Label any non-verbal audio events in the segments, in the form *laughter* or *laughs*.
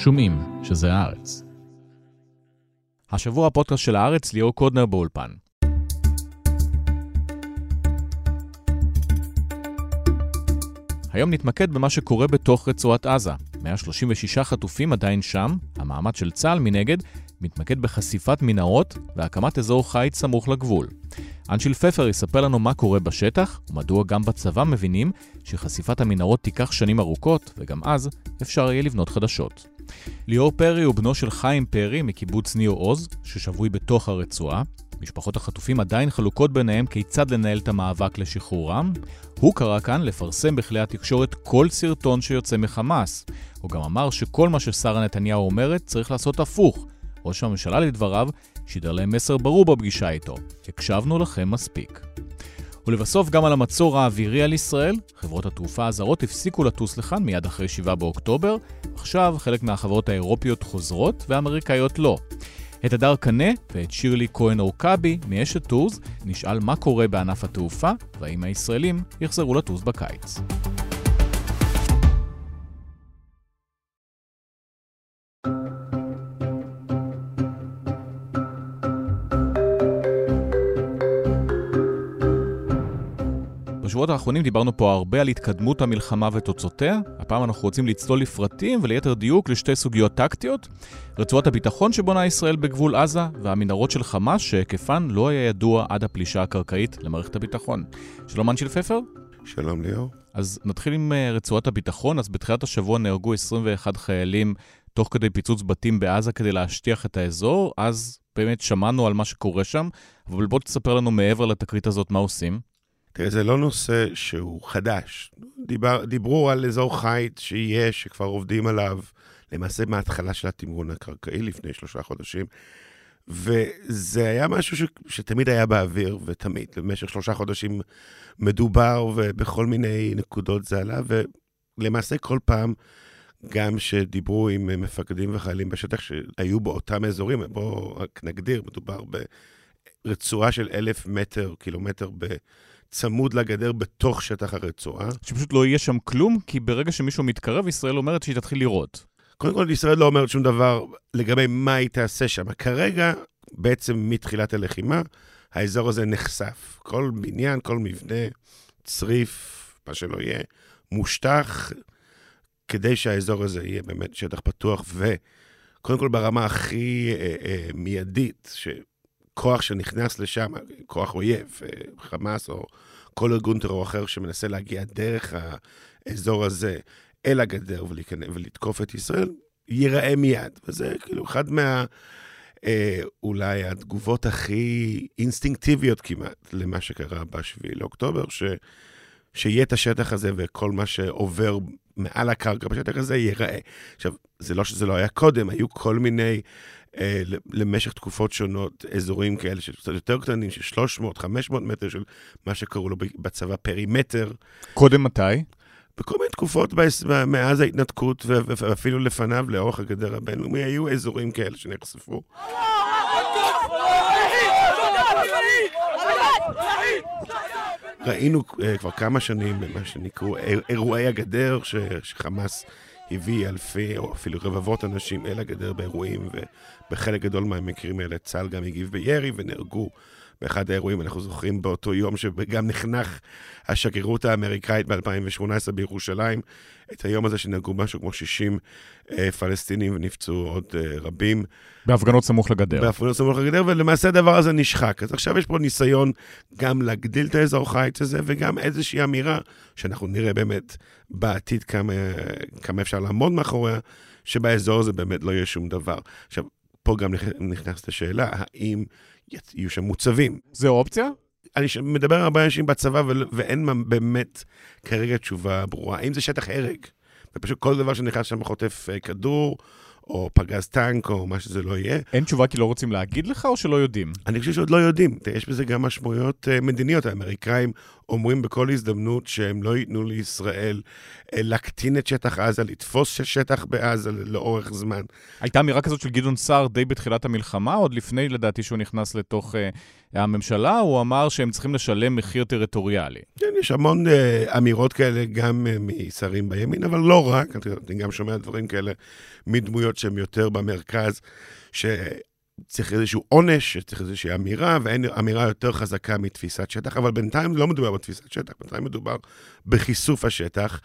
שומעים שזה הארץ. השבוע הפודקאסט של הארץ, ליאור קודנר באולפן. היום נתמקד במה שקורה בתוך רצועת עזה. 136 חטופים עדיין שם, המאמץ של צה"ל מנגד מתמקד בחשיפת מנהרות והקמת אזור חיץ סמוך לגבול. אנשיל פפר יספר לנו מה קורה בשטח, ומדוע גם בצבא מבינים שחשיפת המנהרות תיקח שנים ארוכות, וגם אז אפשר יהיה לבנות חדשות. ליאור פרי הוא בנו של חיים פרי מקיבוץ ניר עוז, ששבוי בתוך הרצועה. משפחות החטופים עדיין חלוקות ביניהם כיצד לנהל את המאבק לשחרורם. הוא קרא כאן לפרסם בכלי התקשורת כל סרטון שיוצא מחמאס. הוא גם אמר שכל מה ששרה נתניהו אומרת צריך לעשות הפוך. ראש הממשלה לדבריו שידר להם מסר ברור בפגישה איתו, הקשבנו לכם מספיק. ולבסוף גם על המצור האווירי על ישראל, חברות התעופה הזרות הפסיקו לטוס לכאן מיד אחרי 7 באוקטובר, עכשיו חלק מהחברות האירופיות חוזרות והאמריקאיות לא. את הדר קנה ואת שירלי כהן אורקבי מאשת טורס נשאל מה קורה בענף התעופה והאם הישראלים יחזרו לטוס בקיץ. בשבועות האחרונים דיברנו פה הרבה על התקדמות המלחמה ותוצאותיה. הפעם אנחנו רוצים לצלול לפרטים וליתר דיוק לשתי סוגיות טקטיות. רצועת הביטחון שבונה ישראל בגבול עזה, והמנהרות של חמאס שהיקפן לא היה ידוע עד הפלישה הקרקעית למערכת הביטחון. שלום אנשיל פפר. שלום ליאור. אז נתחיל עם אה, רצועת הביטחון. אז בתחילת השבוע נהרגו 21 חיילים תוך כדי פיצוץ בתים בעזה כדי להשטיח את האזור. אז באמת שמענו על מה שקורה שם, אבל בוא תספר לנו מעבר לתקרית הזאת מה עושים. תראה, זה לא נושא שהוא חדש. דיבר, דיברו על אזור חיץ שיהיה, שכבר עובדים עליו, למעשה מההתחלה של התמרון הקרקעי לפני שלושה חודשים. וזה היה משהו ש, שתמיד היה באוויר, ותמיד, במשך שלושה חודשים מדובר, ובכל מיני נקודות זה עלה, ולמעשה כל פעם, גם שדיברו עם מפקדים וחיילים בשטח שהיו באותם אזורים, בואו רק נגדיר, מדובר ברצועה של אלף מטר, קילומטר ב... צמוד לגדר בתוך שטח הרצועה. שפשוט לא יהיה שם כלום, כי ברגע שמישהו מתקרב, ישראל אומרת שהיא תתחיל לירות. קודם כל, ישראל לא אומרת שום דבר לגבי מה היא תעשה שם. כרגע, בעצם מתחילת הלחימה, האזור הזה נחשף. כל בניין, כל מבנה, צריף, מה שלא יהיה, מושטח, כדי שהאזור הזה יהיה באמת שטח פתוח, וקודם כל ברמה הכי אה, אה, מיידית, ש... כוח שנכנס לשם, כוח אויב, אה, חמאס או כל ארגון טרור אחר שמנסה להגיע דרך האזור הזה אל הגדר ולהיכנס, ולתקוף את ישראל, ייראה מיד. וזה כאילו אחד מה... אה, אולי התגובות הכי אינסטינקטיביות כמעט למה שקרה ב-7 לאוקטובר, ש... שיהיה את השטח הזה וכל מה שעובר מעל הקרקע בשטח הזה ייראה. עכשיו, זה לא שזה לא היה קודם, היו כל מיני אה, למשך תקופות שונות, אזורים כאלה של קצת יותר קטנים, של 300, 500 מטר, של מה שקראו לו בצבא פרימטר. קודם מתי? בכל מיני תקופות מאז ההתנתקות ואפילו לפניו, לאורך הגדר הבינלאומי, היו אזורים כאלה שנחשפו. ראינו uh, כבר כמה שנים במה שנקראו אירועי הגדר, שחמאס הביא אלפי או אפילו רבבות אנשים אל הגדר באירועים, ובחלק גדול מהמקרים האלה צה"ל גם הגיב בירי ונהרגו באחד האירועים, אנחנו זוכרים באותו יום שגם נחנך השגרירות האמריקאית ב-2018 בירושלים, את היום הזה שנהרגו משהו כמו 60 אה, פלסטינים ונפצעו עוד אה, רבים. בהפגנות סמוך לגדר. בהפגנות סמוך לגדר, ולמעשה הדבר הזה נשחק. אז עכשיו יש פה ניסיון גם להגדיל את האזור חיץ הזה, וגם איזושהי אמירה שאנחנו נראה באמת בעתיד כמה, כמה אפשר לעמוד מאחוריה, שבאזור הזה באמת לא יהיה שום דבר. עכשיו, פה גם נכנסת השאלה, האם יהיו שם מוצבים. זה אופציה? אני מדבר עם הרבה אנשים בצבא ואין באמת כרגע תשובה ברורה. האם זה שטח הרג? ופשוט כל דבר שנכנס שם חוטף אה, כדור, או פגז טנק, או מה שזה לא יהיה. אין תשובה כי לא רוצים להגיד לך, או שלא יודעים? אני חושב שעוד לא יודעים. יש בזה גם משמעויות uh, מדיניות. האמריקאים אומרים בכל הזדמנות שהם לא ייתנו לישראל uh, להקטין את שטח עזה, לתפוס שטח בעזה לאורך זמן. הייתה אמירה כזאת של גדעון סער די בתחילת המלחמה, עוד לפני, לדעתי, שהוא נכנס לתוך uh, הממשלה, הוא אמר שהם צריכים לשלם מחיר טריטוריאלי. כן, יש המון uh, אמירות כאלה גם uh, משרים בימין, אבל לא רק. אני גם שומע דברים כאלה מדמויות שהן יותר במרכז, שצריך איזשהו עונש, שצריך איזושהי אמירה, ואין אמירה יותר חזקה מתפיסת שטח, אבל בינתיים לא מדובר בתפיסת שטח, בינתיים מדובר בכיסוף השטח,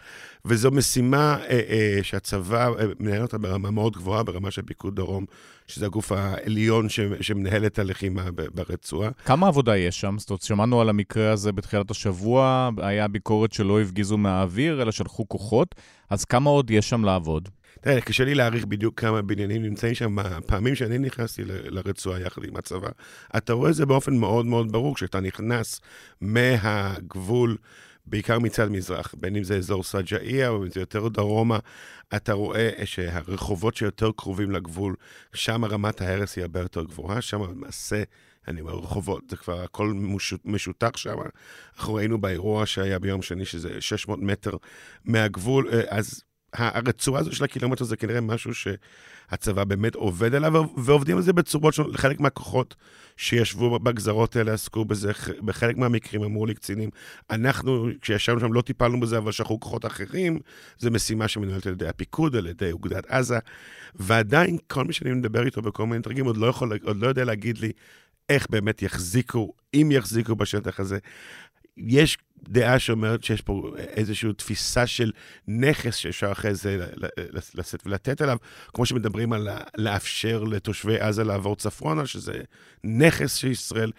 וזו משימה אה, אה, שהצבא אה, מנהל אותה ברמה מאוד גבוהה, ברמה של פיקוד דרום, שזה הגוף העליון ש, שמנהל את הלחימה ברצועה. כמה עבודה יש שם? זאת אומרת, שמענו על המקרה הזה בתחילת השבוע, היה ביקורת שלא הפגיזו מהאוויר, אלא שלחו כוחות, אז כמה עוד יש שם לעבוד? תראה, קשה לי להעריך בדיוק כמה בניינים נמצאים שם. הפעמים שאני נכנסתי לרצועה יחד עם הצבא, אתה רואה זה באופן מאוד מאוד ברור, כשאתה נכנס מהגבול, בעיקר מצד מזרח, בין אם זה אזור סג'אעיה או אם זה יותר דרומה, אתה רואה שהרחובות שיותר קרובים לגבול, שם רמת ההרס היא הרבה יותר גבוהה, שם למעשה... אני אומר, רחובות, זה כבר הכל משותק שם. אנחנו ראינו באירוע שהיה ביום שני, שזה 600 מטר מהגבול, אה, אז הרצועה הזו של הקילומטר זה כנראה משהו שהצבא באמת עובד עליו, ועובדים על זה בצורות שונות. חלק מהכוחות שישבו בגזרות האלה עסקו בזה, בחלק מהמקרים אמרו לי קצינים, אנחנו, כשישבנו שם לא טיפלנו בזה, אבל שלחו כוחות אחרים, זו משימה שמנוהלת על ידי הפיקוד, על ידי אוגדת עזה, ועדיין כל מי שאני מדבר איתו בכל מיני דרגים עוד לא, עוד לא יודע להגיד לי איך באמת יחזיקו, אם יחזיקו בשטח הזה. יש דעה שאומרת שיש פה איזושהי תפיסה של נכס שאפשר אחרי זה לשאת ולתת עליו, כמו שמדברים על לאפשר לתושבי עזה לעבור צפונה, שזה נכס שישראל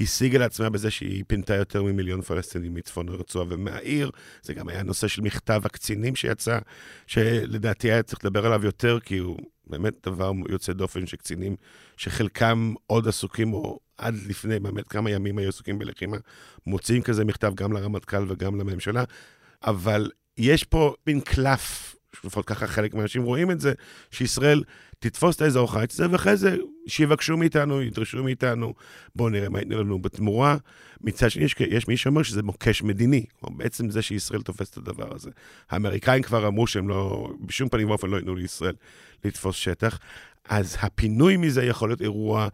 השיגה לעצמה בזה שהיא פינתה יותר ממיליון פלסטינים מצפון הרצועה ומהעיר. זה גם היה נושא של מכתב הקצינים שיצא, שלדעתי היה צריך לדבר עליו יותר, כי הוא באמת דבר יוצא דופן שקצינים, שחלקם עוד עסוקים, או עד לפני באמת כמה ימים היו עסוקים בלחימה, מוציאים כזה מכתב גם לרמטכ"ל וגם לממשלה, אבל יש פה מין קלף, לפחות ככה חלק מהאנשים רואים את זה, שישראל תתפוס את האזור חיץ הזה, ואחרי זה שיבקשו מאיתנו, ידרשו מאיתנו, בואו נראה מה ייתנו לנו בתמורה. מצד שני, יש, מי שאומר שזה מוקש מדיני, או בעצם זה שישראל תופסת את הדבר הזה. האמריקאים כבר אמרו שהם לא, בשום פנים ואופן לא ייתנו לישראל לתפוס שטח, אז הפינוי מזה יכול להיות אירוע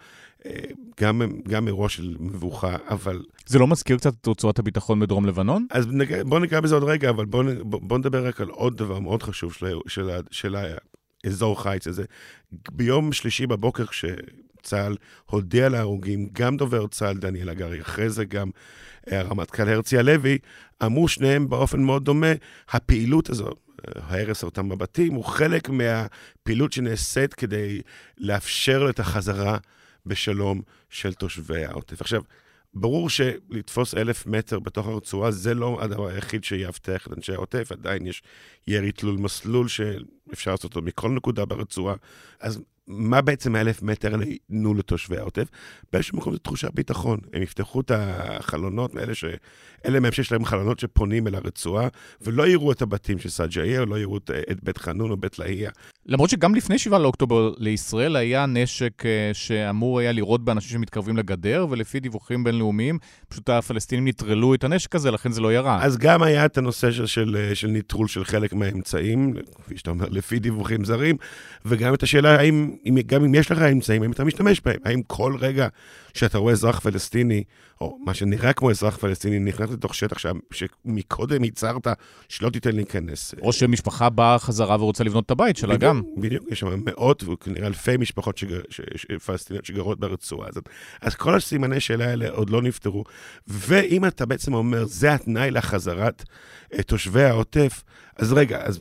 גם, גם אירוע של מבוכה, אבל... זה לא מזכיר קצת את רצועת הביטחון בדרום לבנון? אז נג... בואו ניגע בזה עוד רגע, אבל בואו בוא נדבר רק על עוד דבר מאוד חשוב של, של, של האזור חיץ הזה. ביום שלישי בבוקר, כשצה"ל הודיע להרוגים, גם דובר צה"ל דניאל הגרי, אחרי זה גם אה, הרמטכ"ל הרצי הלוי, אמרו שניהם באופן מאוד דומה, הפעילות הזאת, ההרס אותם בבתים, הוא חלק מהפעילות שנעשית כדי לאפשר את החזרה בשלום של תושבי העוטף. עכשיו, ברור שלתפוס אלף מטר בתוך הרצועה זה לא הדבר היחיד שיאבטח את אנשי העוטף, עדיין יש ירי תלול מסלול שאפשר לעשות אותו מכל נקודה ברצועה. אז מה בעצם האלף מטר האלה ייתנו לתושבי העוטף? באיזשהו מקום זו תחושת ביטחון. הם יפתחו את החלונות מאלה ש... אלה מהם שיש להם חלונות שפונים אל הרצועה, ולא יראו את הבתים של סג'איה, או לא יראו את, את בית חנון או בית לאהיה. למרות שגם לפני 7 לאוקטובר לישראל היה נשק אה, שאמור היה לירות באנשים שמתקרבים לגדר, ולפי דיווחים בינלאומיים, פשוט הפלסטינים נטרלו את הנשק הזה, לכן זה לא ירה. אז גם היה את הנושא של, של, של נטרול של חלק מהאמצעים, כפי שאתה אומר, לפי דיווחים זרים, וגם את השאלה האם אם, גם אם יש לך אמצעים, האם אתה משתמש בהם? האם כל רגע שאתה רואה אזרח פלסטיני, או מה שנראה כמו אזרח פלסטיני, נכנס לתוך שטח ש... שמקודם ייצרת שלא תיתן להיכנס. או שמשפחה באה חזרה ורוצה לבנות את הבית שלה בדיוק, גם. בדיוק, יש שם מאות וכנראה אלפי משפחות שגר... ש... ש... פלסטיניות שגרות ברצועה הזאת. אז כל הסימני שאלה האלה עוד לא נפתרו. ואם אתה בעצם אומר, זה התנאי לחזרת אה, תושבי העוטף, אז רגע, אז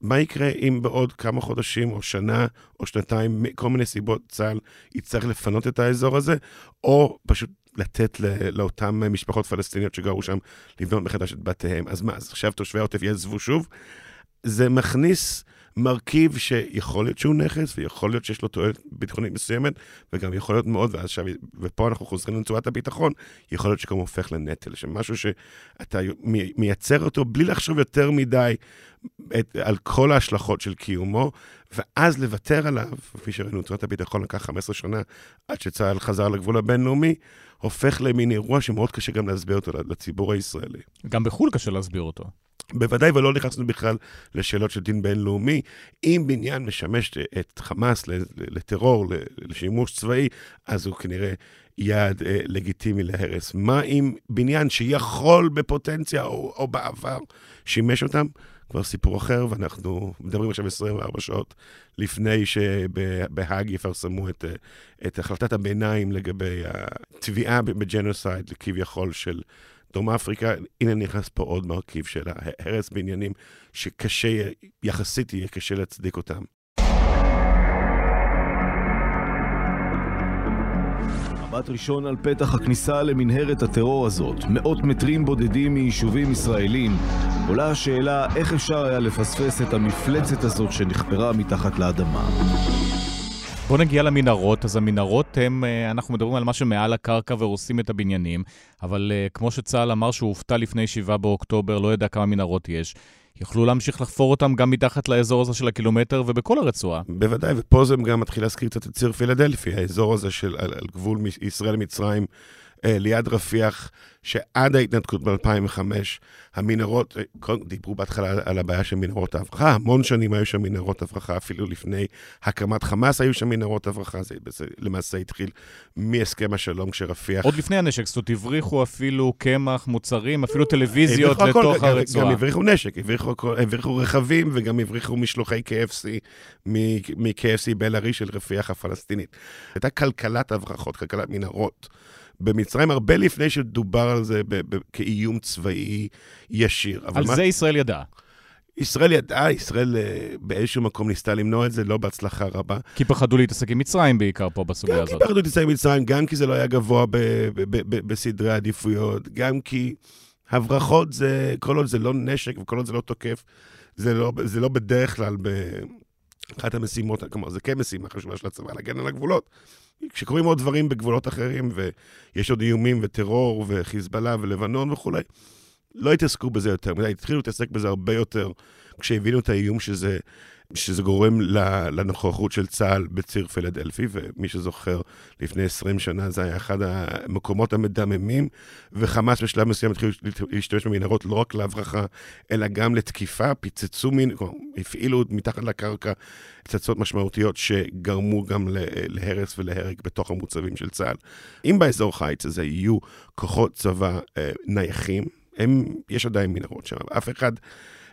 מה יקרה אם בעוד כמה חודשים או שנה או שנתיים, מכל מיני סיבות, צה"ל יצטרך לפנות את האזור הזה, או פשוט לתת לאותן משפחות פלסטיניות שגרו שם לבנות מחדש את בתיהם. אז מה, אז עכשיו תושבי העוטף יעזבו שוב? זה מכניס מרכיב שיכול להיות שהוא נכס, ויכול להיות שיש לו תועלת ביטחונית מסוימת, וגם יכול להיות מאוד, ועכשיו, ופה אנחנו חוזרים לרצועת הביטחון, יכול להיות שגם הופך לנטל, שמשהו שאתה מייצר אותו בלי לחשוב יותר מדי את, על כל ההשלכות של קיומו, ואז לוותר עליו, כפי שראינו, רצועת הביטחון לקח 15 שנה עד שצה"ל חזר לגבול הבינלאומי, הופך למין אירוע שמאוד קשה גם להסביר אותו לציבור הישראלי. גם בחו"ל קשה להסביר אותו. בוודאי, ולא נכנסנו בכלל לשאלות של דין בינלאומי. אם בניין משמש את חמאס לטרור, לשימוש צבאי, אז הוא כנראה יעד אה, לגיטימי להרס. מה אם בניין שיכול בפוטנציה או, או בעבר שימש אותם? כבר סיפור אחר, ואנחנו מדברים עכשיו 24 שעות לפני שבהאג יפרסמו את, אה, את החלטת הביניים לגבי התביעה ב genocide, כביכול, של דרום אפריקה. הנה נכנס פה עוד מרכיב של ההרס בעניינים שקשה, יחסית יהיה קשה להצדיק אותם. מבט ראשון על פתח הכניסה למנהרת הטרור הזאת, מאות מטרים בודדים מיישובים ישראלים, עולה השאלה איך אפשר היה לפספס את המפלצת הזאת שנחפרה מתחת לאדמה. בוא נגיע למנהרות. אז המנהרות הם, אה, אנחנו מדברים על מה שמעל הקרקע והורסים את הבניינים, אבל אה, כמו שצה"ל אמר שהוא הופתע לפני 7 באוקטובר, לא ידע כמה מנהרות יש. יוכלו להמשיך לחפור אותם גם מתחת לאזור הזה של הקילומטר ובכל הרצועה. בוודאי, ופה זה גם מתחיל להזכיר קצת את ציר פילדלפי, האזור הזה של על, על גבול ישראל-מצרים. אה, ליד רפיח, שעד ההתנתקות ב-2005, המנהרות, אה, דיברו בהתחלה על הבעיה של מנהרות ההברחה, המון שנים היו שם מנהרות הברחה, אפילו לפני הקמת חמאס היו שם מנהרות הברחה, זה, זה למעשה התחיל מהסכם השלום כשרפיח... עוד לפני הנשק, זאת אומרת, הבריחו אפילו קמח, מוצרים, אפילו טלוויזיות לתוך הכל, הרצועה. גם הבריחו נשק, הבריחו, הבריחו רכבים וגם הבריחו משלוחי KFC, מ-KFC בלארי של רפיח הפלסטינית. הייתה כלכלת הברחות, כלכלת מנהרות. במצרים הרבה לפני שדובר על זה ב- ב- כאיום צבאי ישיר. על מה... זה ישראל ידעה. ישראל ידעה, ישראל אה, באיזשהו מקום ניסתה למנוע את זה, לא בהצלחה רבה. כי פחדו להתעסק עם מצרים בעיקר פה בסוגיה הזאת. גם כי פחדו להתעסק עם מצרים, גם כי זה לא היה גבוה ב- ב- ב- בסדרי העדיפויות, גם כי הברחות זה, כל עוד זה לא נשק וכל עוד זה לא תוקף, זה לא, זה לא בדרך כלל באחת המשימות, כלומר, זה כן משימה חשובה של הצבא, להגן על הגבולות. כשקורים עוד דברים בגבולות אחרים, ויש עוד איומים וטרור וחיזבאללה ולבנון וכולי, לא התעסקו בזה יותר מדי, התחילו להתעסק בזה הרבה יותר כשהבינו את האיום שזה שזה גורם לנוכחות של צה"ל בציר פילדלפי, ומי שזוכר, לפני 20 שנה זה היה אחד המקומות המדממים, וחמאס בשלב מסוים התחילו להשתמש במנהרות לא רק להברחה, אלא גם לתקיפה, פיצצו, מין, הפעילו מתחת לקרקע פצצות משמעותיות שגרמו גם להרס ולהרג בתוך המוצבים של צה"ל. אם באזור חיץ הזה יהיו כוחות צבא אה, נייחים, הם, יש עדיין מנהרות שם, אף אחד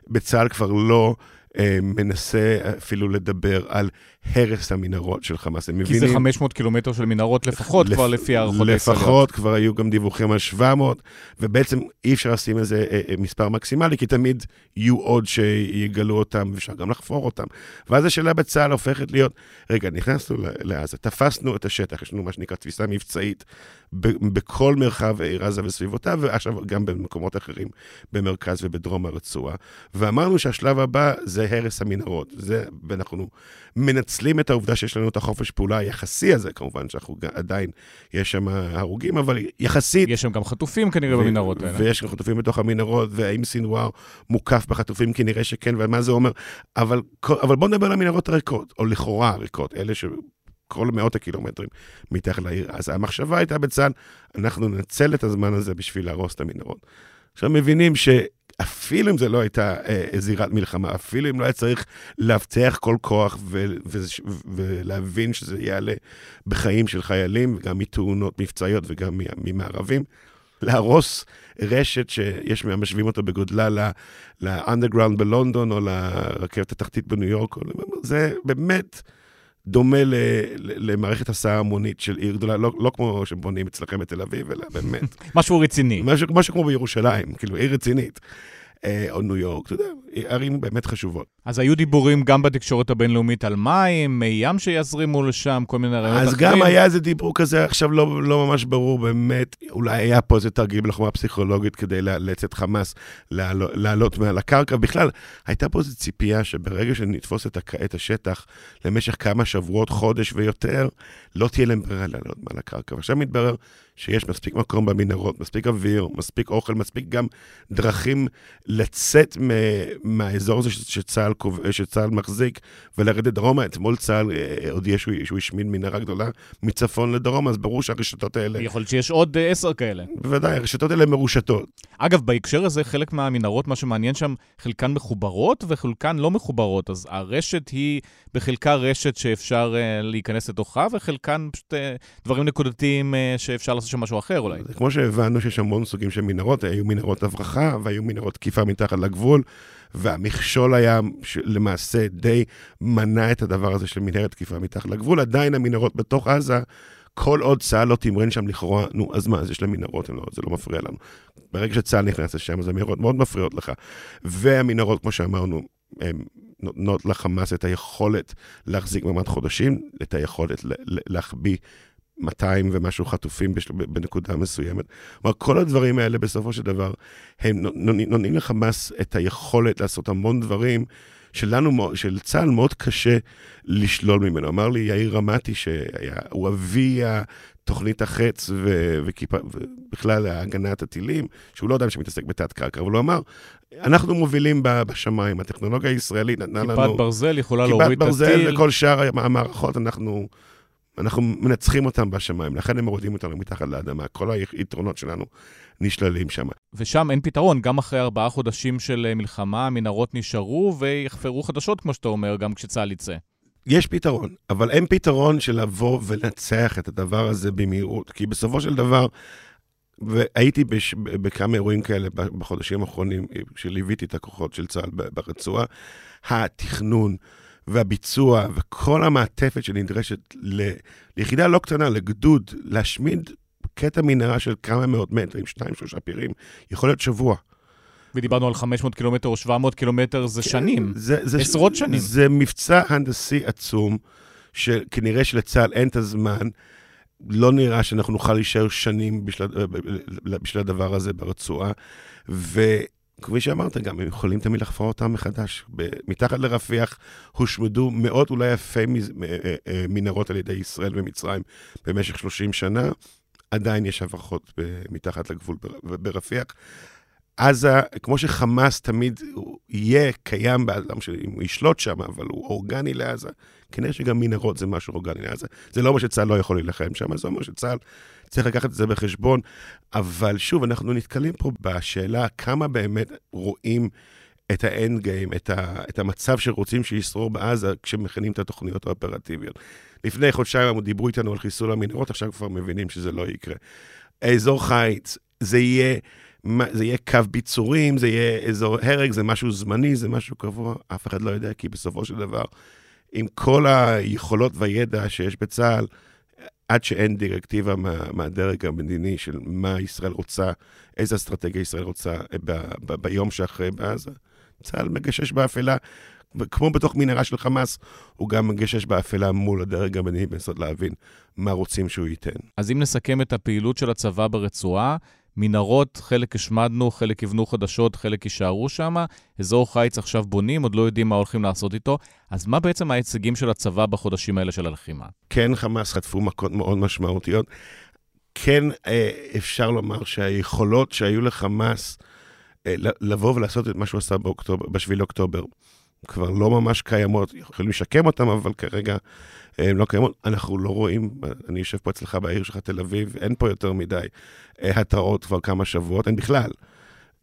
בצה"ל כבר לא... אה, מנסה אפילו לדבר על הרס המנהרות של חמאס. הם מבינים... כי זה 500 קילומטר של מנהרות לפחות, לפ... כבר לפי הערכות הישראליות. לפחות, כבר היו גם דיווחים על 700, ובעצם אי אפשר לשים איזה אה, אה, מספר מקסימלי, כי תמיד יהיו עוד שיגלו אותם, ואפשר גם לחפור אותם. ואז השאלה בצה"ל הופכת להיות, רגע, נכנסנו לעזה, תפסנו את השטח, יש לנו מה שנקרא תפיסה מבצעית בכל מרחב העיר עזה וסביבותיו, ועכשיו גם במקומות אחרים, במרכז ובדרום הרצועה. ואמרנו שהשלב הבא זה הרס המנהרות. זה, ואנחנו מנצלים את העובדה שיש לנו את החופש פעולה היחסי הזה, כמובן שאנחנו עדיין, יש שם הרוגים, אבל יחסית... יש שם גם חטופים כנראה במנהרות האלה. ויש גם חטופים בתוך המנהרות, והאם סינואר מוקף בחטופים? כנראה שכן, ומה זה אומר? אבל, אבל בואו נדבר על המנהרות הריקות, או לכאורה הריקות, אלה ש... כל מאות הקילומטרים מתחת לעיר. אז המחשבה הייתה בצה"ל, אנחנו ננצל את הזמן הזה בשביל להרוס את המנהרות. עכשיו מבינים שאפילו אם זה לא הייתה אה, זירת מלחמה, אפילו אם לא היה צריך לאבטח כל כוח ו- ו- ו- ולהבין שזה יעלה בחיים של חיילים, גם מתאונות מבצעיות וגם ממערבים, להרוס רשת שיש משווים אותו בגודלה לאנדרגראונד בלונדון או לרכבת התחתית בניו יורק, זה באמת... דומה ל, ל, למערכת הסעה המונית של עיר גדולה, לא, לא כמו שבונים אצלכם בתל אביב, אלא באמת. *laughs* משהו רציני. משהו, משהו כמו בירושלים, כאילו עיר רצינית. אה, או ניו יורק, אתה יודע, ערים באמת חשובות. אז היו דיבורים גם בתקשורת הבינלאומית על מים, מי ים שיזרימו לשם, כל מיני רעיונות אז אחרים. גם היה איזה דיבור כזה, עכשיו לא, לא ממש ברור באמת, אולי היה פה איזה תרגיל בלוחמה פסיכולוגית כדי לאלץ את חמאס לעלות מעל הקרקע. בכלל, הייתה פה איזו ציפייה שברגע שנתפוס את, הק... את השטח למשך כמה שבועות, חודש ויותר, לא תהיה להם ברירה לעלות מעל הקרקע. ועכשיו מתברר שיש מספיק מקום במנהרות, מספיק אוויר, מספיק אוכל, מספיק גם דרכים לצאת מהאזור הזה שצה"ל, שצה"ל מחזיק ולרדת דרומה. אתמול צה"ל אה, הודיע שהוא, שהוא השמיד מנהרה גדולה מצפון לדרום, אז ברור שהרשתות האלה... יכול להיות שיש עוד אה, עשר כאלה. בוודאי, הרשתות האלה מרושתות. אגב, בהקשר הזה, חלק מהמנהרות, מה שמעניין שם, חלקן מחוברות וחלקן לא מחוברות. אז הרשת היא בחלקה רשת שאפשר להיכנס לתוכה, וחלקן פשוט דברים נקודתיים שאפשר לעשות שם משהו אחר אולי. כמו שהבנו שיש המון סוגים של מנהרות, היו מנהרות הברחה והיו מנהרות תקיפה מתחת לגבול, והמכשול היה למעשה די מנע את הדבר הזה של מנהרת תקיפה מתחת לגבול. עדיין המנהרות בתוך עזה, כל עוד צה"ל לא תמרן שם לכאורה, נו, אז מה, אז יש להם מנהרות, לא, זה לא מפריע לנו. ברגע שצה"ל נכנס לשם, אז המנהרות מאוד מפריעות לך. והמנהרות, כמו שאמרנו, הן נותנות לחמאס את היכולת להחזיק מעמד חודשים, את היכולת להחביא 200 ומשהו חטופים בנקודה מסוימת. כלומר, כל הדברים האלה בסופו של דבר, הם נותנים לחמאס את היכולת לעשות המון דברים שלנו, של צה"ל מאוד קשה לשלול ממנו. אמר לי יאיר רמתי, שהוא אבי תוכנית החץ ובכלל הגנת הטילים, שהוא לא אדם שמתעסק בתת קרקע, אבל הוא אמר, אנחנו מובילים בשמיים, הטכנולוגיה הישראלית נתנה לנו... כיפת ברזל יכולה להוריד את הטיל. כיפת ברזל וכל שאר המערכות, אנחנו... אנחנו מנצחים אותם בשמיים, לכן הם מורידים אותנו מתחת לאדמה. כל היתרונות שלנו נשללים שם. ושם אין פתרון, גם אחרי ארבעה חודשים של אה, מלחמה, המנהרות נשארו ויחפרו חדשות, כמו שאתה אומר, גם כשצה"ל יצא. יש פתרון, אבל אין פתרון של לבוא ולנצח את הדבר הזה במהירות, כי בסופו של דבר, והייתי בש, בכמה אירועים כאלה בחודשים האחרונים, כשליוויתי את הכוחות של צה"ל ברצועה, התכנון, והביצוע וכל המעטפת שנדרשת ל... ליחידה לא קטנה, לגדוד, להשמיד קטע מנהרה של כמה מאות מטרים, שניים, שלושה פירים, יכול להיות שבוע. ודיברנו על 500 קילומטר או 700 קילומטר, זה כן, שנים, זה, זה, עשרות ש... שנים. זה מבצע הנדסי עצום, שכנראה שלצה"ל אין את הזמן. לא נראה שאנחנו נוכל להישאר שנים בשביל, בשביל הדבר הזה ברצועה. ו... כפי שאמרת, גם הם יכולים תמיד לחפור אותם מחדש. מתחת לרפיח הושמדו מאות, אולי אלפי אה, אה, מנהרות על ידי ישראל ומצרים במשך 30 שנה. עדיין יש הברחות מתחת לגבול ברפיח. עזה, כמו שחמאס תמיד יהיה קיים באדם אם הוא ישלוט שם, אבל הוא אורגני לעזה, כנראה שגם מנהרות זה משהו אורגני לעזה. זה לא אומר שצה"ל לא יכול להילחם שם, זה אומר שצה"ל צריך לקחת את זה בחשבון. אבל שוב, אנחנו נתקלים פה בשאלה כמה באמת רואים את האנד גיים, את, את המצב שרוצים שישרור בעזה כשמכינים את התוכניות האופרטיביות. לפני חודשיים דיברו איתנו על חיסול המנהרות, עכשיו כבר מבינים שזה לא יקרה. אזור חיץ, זה יהיה... זה יהיה קו ביצורים, זה יהיה אזור הרג, זה משהו זמני, זה משהו קבוע, אף אחד לא יודע, כי בסופו של דבר, עם כל היכולות והידע שיש בצה"ל, עד שאין דירקטיבה מה, מהדרג המדיני של מה ישראל רוצה, איזה אסטרטגיה ישראל רוצה ב, ב, ביום שאחרי בעזה, צה"ל מגשש באפלה. כמו בתוך מנהרה של חמאס, הוא גם מגשש באפלה מול הדרג המדיני בנסות להבין מה רוצים שהוא ייתן. אז אם נסכם את הפעילות של הצבא ברצועה, מנהרות, חלק השמדנו, חלק יבנו חדשות, חלק יישארו שם. אזור חיץ עכשיו בונים, עוד לא יודעים מה הולכים לעשות איתו. אז מה בעצם ההישגים של הצבא בחודשים האלה של הלחימה? כן, חמאס חטפו מכות מאוד משמעותיות. כן, אה, אפשר לומר שהיכולות שהיו לחמאס אה, לבוא ולעשות את מה שהוא עשה באוקטובר, ב-7 לאוקטובר, כבר לא ממש קיימות, יכולים לשקם אותם, אבל כרגע לא קיימות. אנחנו לא רואים, אני יושב פה אצלך בעיר שלך, תל אביב, אין פה יותר מדי אה, התראות כבר כמה שבועות, אין בכלל.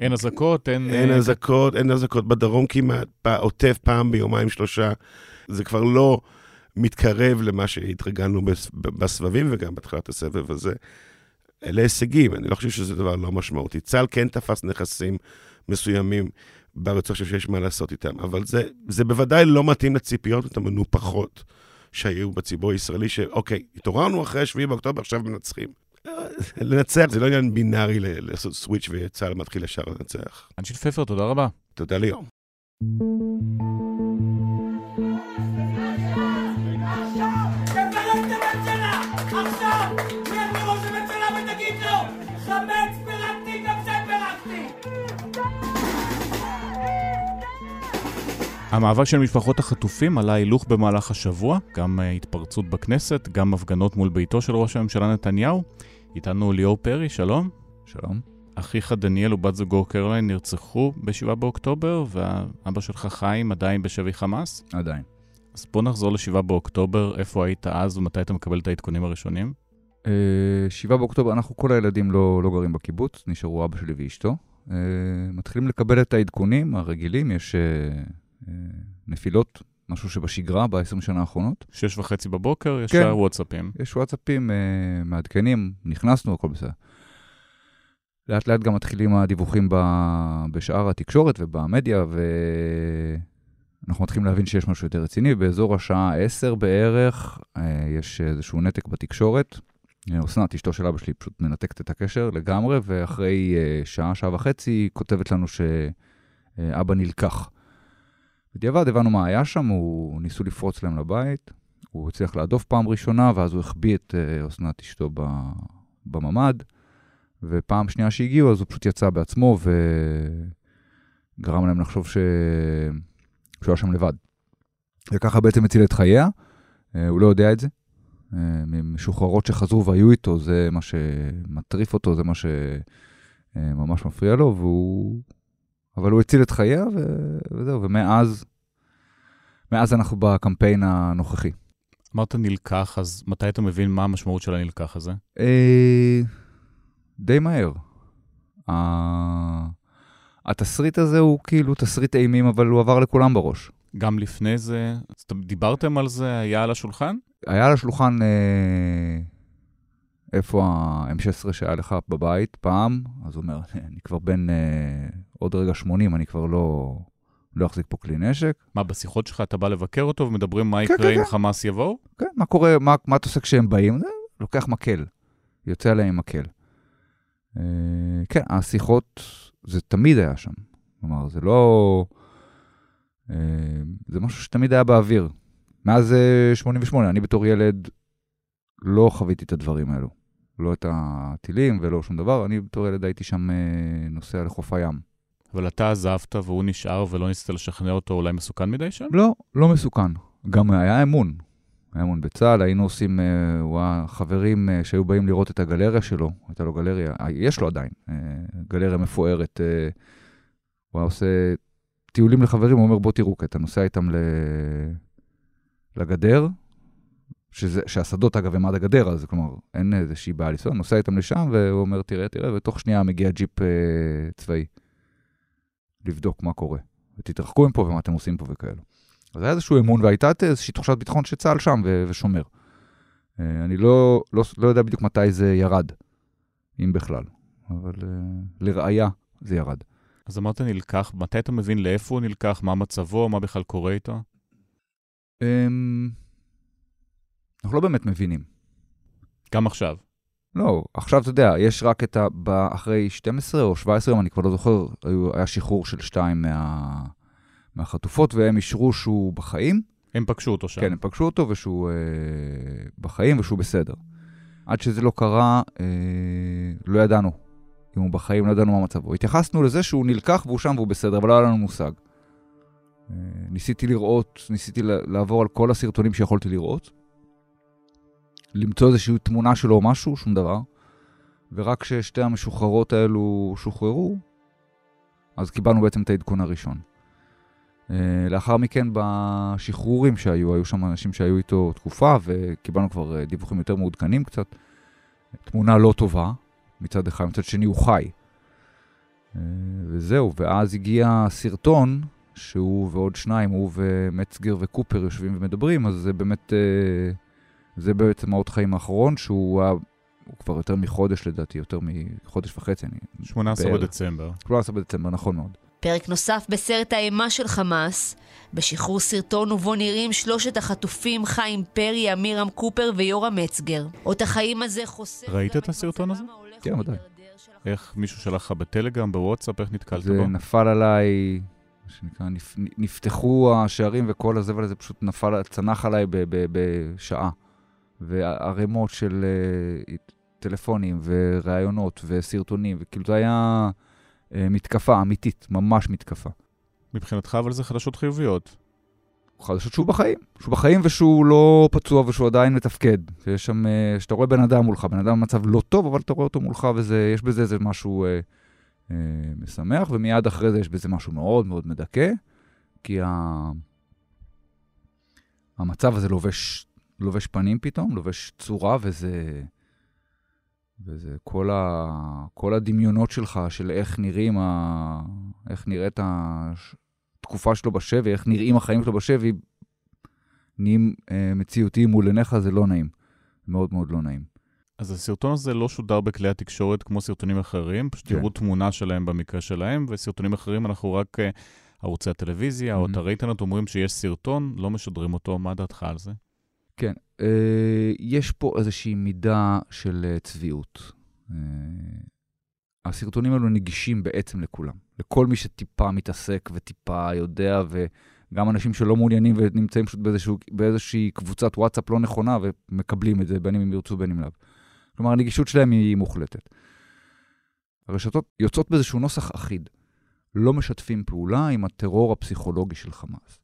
אין אזעקות, אין... אין אה, אזעקות, אין אזעקות בדרום כמעט, עוטף פעם ביומיים שלושה. זה כבר לא מתקרב למה שהתרגלנו בסבבים וגם בתחילת הסבב הזה. אלה הישגים, אני לא חושב שזה דבר לא משמעותי. צה"ל כן תפס נכסים מסוימים ברצועה שיש מה לעשות איתם, אבל זה, זה בוודאי לא מתאים לציפיות המנופחות שהיו בציבור הישראלי, שאוקיי, התעוררנו אחרי 7 באוקטובר, עכשיו מנצחים. *laughs* לנצח זה לא עניין בינארי לעשות סוויץ' וצה"ל מתחיל ישר לנצח. אנשי פפר, תודה רבה. תודה ליאור. המאבק של משפחות החטופים עלה הילוך במהלך השבוע, גם אה, התפרצות בכנסת, גם הפגנות מול ביתו של ראש הממשלה נתניהו. איתנו ליאור פרי, שלום. שלום. אחיך דניאל ובת זוגו קרליין נרצחו ב-7 באוקטובר, והאבא שלך חיים עדיין בשבי חמאס? עדיין. אז בוא נחזור ל-7 באוקטובר, איפה היית אז ומתי אתה מקבל את העדכונים הראשונים? 7 אה, באוקטובר, אנחנו כל הילדים לא, לא גרים בקיבוץ, נשארו אבא שלי ואשתו. אה, מתחילים לקבל את העדכונים הרגילים, יש נפילות, משהו שבשגרה ב-20 שנה האחרונות. שש וחצי בבוקר, ישר כן, וואטסאפים. יש וואטסאפים uh, מעדכנים, נכנסנו, הכל בסדר. לאט לאט גם מתחילים הדיווחים ב... בשאר התקשורת ובמדיה, ואנחנו מתחילים להבין שיש משהו יותר רציני. באזור השעה 10 בערך, uh, יש איזשהו נתק בתקשורת. אסנת, אשתו של אבא שלי, פשוט מנתקת את הקשר לגמרי, ואחרי uh, שעה, שעה וחצי, היא כותבת לנו שאבא נלקח. בדיעבד הבנו מה היה שם, הוא ניסו לפרוץ להם לבית, הוא הצליח להדוף פעם ראשונה, ואז הוא החביא את uh, אסנת אשתו בממ"ד, ופעם שנייה שהגיעו, אז הוא פשוט יצא בעצמו וגרם להם לחשוב ש... שהוא היה שם לבד. וככה בעצם הציל את חייה, uh, הוא לא יודע את זה. Uh, ממשוחררות שחזרו והיו איתו, זה מה שמטריף אותו, זה מה שממש מפריע לו, והוא אבל הוא הציל את חייה, ו... וזהו, ומאז מאז אנחנו בקמפיין הנוכחי. אמרת נלקח, אז מתי אתה מבין מה המשמעות של הנלקח הזה? אה, די מהר. ה... התסריט הזה הוא כאילו תסריט אימים, אבל הוא עבר לכולם בראש. גם לפני זה, דיברתם על זה? היה על השולחן? היה על השולחן אה, איפה ה-M16 שהיה לך בבית פעם, אז הוא אומר, אני כבר בן אה, עוד רגע 80, אני כבר לא, לא אחזיק פה כלי נשק. מה, בשיחות שלך אתה בא לבקר אותו ומדברים מה כן, יקרה כן, אם כן. חמאס יבואו? כן, מה קורה, מה, מה אתה עושה כשהם באים? זה לוקח מקל, יוצא עליהם עם מקל. אה, כן, השיחות, זה תמיד היה שם. כלומר, זה לא... אה, זה משהו שתמיד היה באוויר. מאז 88, אני בתור ילד לא חוויתי את הדברים האלו. לא את הטילים ולא שום דבר. אני בתור ילד הייתי שם אה, נוסע לחוף הים. אבל אתה עזבת והוא נשאר ולא ניסית לשכנע אותו, אולי מסוכן מדי שם? לא, לא מסוכן. גם היה אמון. היה אמון בצה"ל, היינו עושים, אה, הוא היה חברים אה, שהיו באים לראות את הגלריה שלו, הייתה לו גלריה, יש לו עדיין, גלריה מפוארת. הוא היה עושה טיולים לחברים, הוא אומר, בוא תראו, כי אתה נוסע איתם לגדר, שזה, שהשדות, אגב, הם עד הגדר, אז כלומר, אין איזושהי בעיה לנסוע, נוסע איתם לשם, והוא אומר, תראה, תראה, ותוך שנייה מגיע ג'יפ אה, צבאי, לבדוק מה קורה. ותתרחקו מפה ומה אתם עושים פה וכאלו. אז היה איזשהו אמון, והייתה איזושהי תחושת ביטחון שצה"ל שם ו- ושומר. אה, אני לא, לא, לא יודע בדיוק מתי זה ירד, אם בכלל, אבל אה, לראיה זה ירד. אז אמרת נלקח, מתי אתה מבין לאיפה הוא נלקח, מה מצבו, מה בכלל קורה איתו? אה, אנחנו לא באמת מבינים. גם עכשיו. לא, עכשיו אתה יודע, יש רק את ה... אחרי 12 או 17 יום, אני כבר לא זוכר, היה שחרור של שתיים מה, מהחטופות, והם אישרו שהוא בחיים. הם פגשו אותו שם. כן, הם פגשו אותו ושהוא אה, בחיים ושהוא בסדר. עד שזה לא קרה, אה, לא ידענו אם הוא בחיים, לא ידענו מה מצבו. התייחסנו לזה שהוא נלקח והוא שם והוא בסדר, אבל לא היה לנו מושג. אה, ניסיתי לראות, ניסיתי לעבור על כל הסרטונים שיכולתי לראות. למצוא איזושהי תמונה שלו או משהו, שום דבר. ורק כששתי המשוחררות האלו שוחררו, אז קיבלנו בעצם את העדכון הראשון. Uh, לאחר מכן בשחרורים שהיו, היו שם אנשים שהיו איתו תקופה וקיבלנו כבר uh, דיווחים יותר מעודכנים קצת. תמונה לא טובה מצד אחד, מצד שני הוא חי. Uh, וזהו, ואז הגיע סרטון שהוא ועוד שניים, הוא ומצגר וקופר יושבים ומדברים, אז זה באמת... זה בעצם האות חיים האחרון, שהוא היה, הוא כבר יותר מחודש לדעתי, יותר מחודש וחצי. אני... 18 בערך. בדצמבר. 18 בדצמבר, נכון מאוד. פרק נוסף בסרט האימה של חמאס, בשחרור סרטון ובו נראים שלושת החטופים חיים פרי, אמירם קופר ויורם מצגר. אות החיים הזה חושף... ראית את הסרטון הזה? כן, ודאי. איך מישהו שלח לך בטלגרם, בוואטסאפ, איך נתקלת בו? זה נפל עליי מה שנקרא, נפ, נפתחו השערים וכל הזבל הזה פשוט נפל, צנח עליי ב, ב, בשעה. וערימות של uh, טלפונים וראיונות וסרטונים, וכאילו זה היה uh, מתקפה אמיתית, ממש מתקפה. מבחינתך אבל זה חדשות חיוביות. חדשות שהוא בחיים, שהוא בחיים ושהוא לא פצוע ושהוא עדיין מתפקד. שיש שם, uh, שאתה רואה בן אדם מולך, בן אדם במצב לא טוב, אבל אתה רואה אותו מולך ויש בזה איזה משהו uh, uh, משמח, ומיד אחרי זה יש בזה משהו מאוד מאוד מדכא, כי ה... המצב הזה לובש לובש פנים פתאום, לובש צורה, וזה... וזה כל, ה, כל הדמיונות שלך של איך נראים, ה, איך נראית התקופה שלו בשבי, איך נראים החיים שלו בשבי, נהיים אה, מציאותיים מול עיניך, זה לא נעים. מאוד מאוד לא נעים. אז הסרטון הזה לא שודר בכלי התקשורת כמו סרטונים אחרים, פשוט כן. יראו תמונה שלהם במקרה שלהם, וסרטונים אחרים אנחנו רק, אה, ערוצי הטלוויזיה mm-hmm. או אתרי אינטרנט אומרים שיש סרטון, לא משדרים אותו, מה דעתך על זה? כן, אה, יש פה איזושהי מידה של אה, צביעות. אה, הסרטונים האלו נגישים בעצם לכולם. לכל מי שטיפה מתעסק וטיפה יודע, וגם אנשים שלא מעוניינים ונמצאים פשוט באיזשהו, באיזושהי קבוצת וואטסאפ לא נכונה ומקבלים את זה, בין אם הם ירצו בין אם לאו. כלומר, הנגישות שלהם היא מוחלטת. הרשתות יוצאות באיזשהו נוסח אחיד. לא משתפים פעולה עם הטרור הפסיכולוגי של חמאס.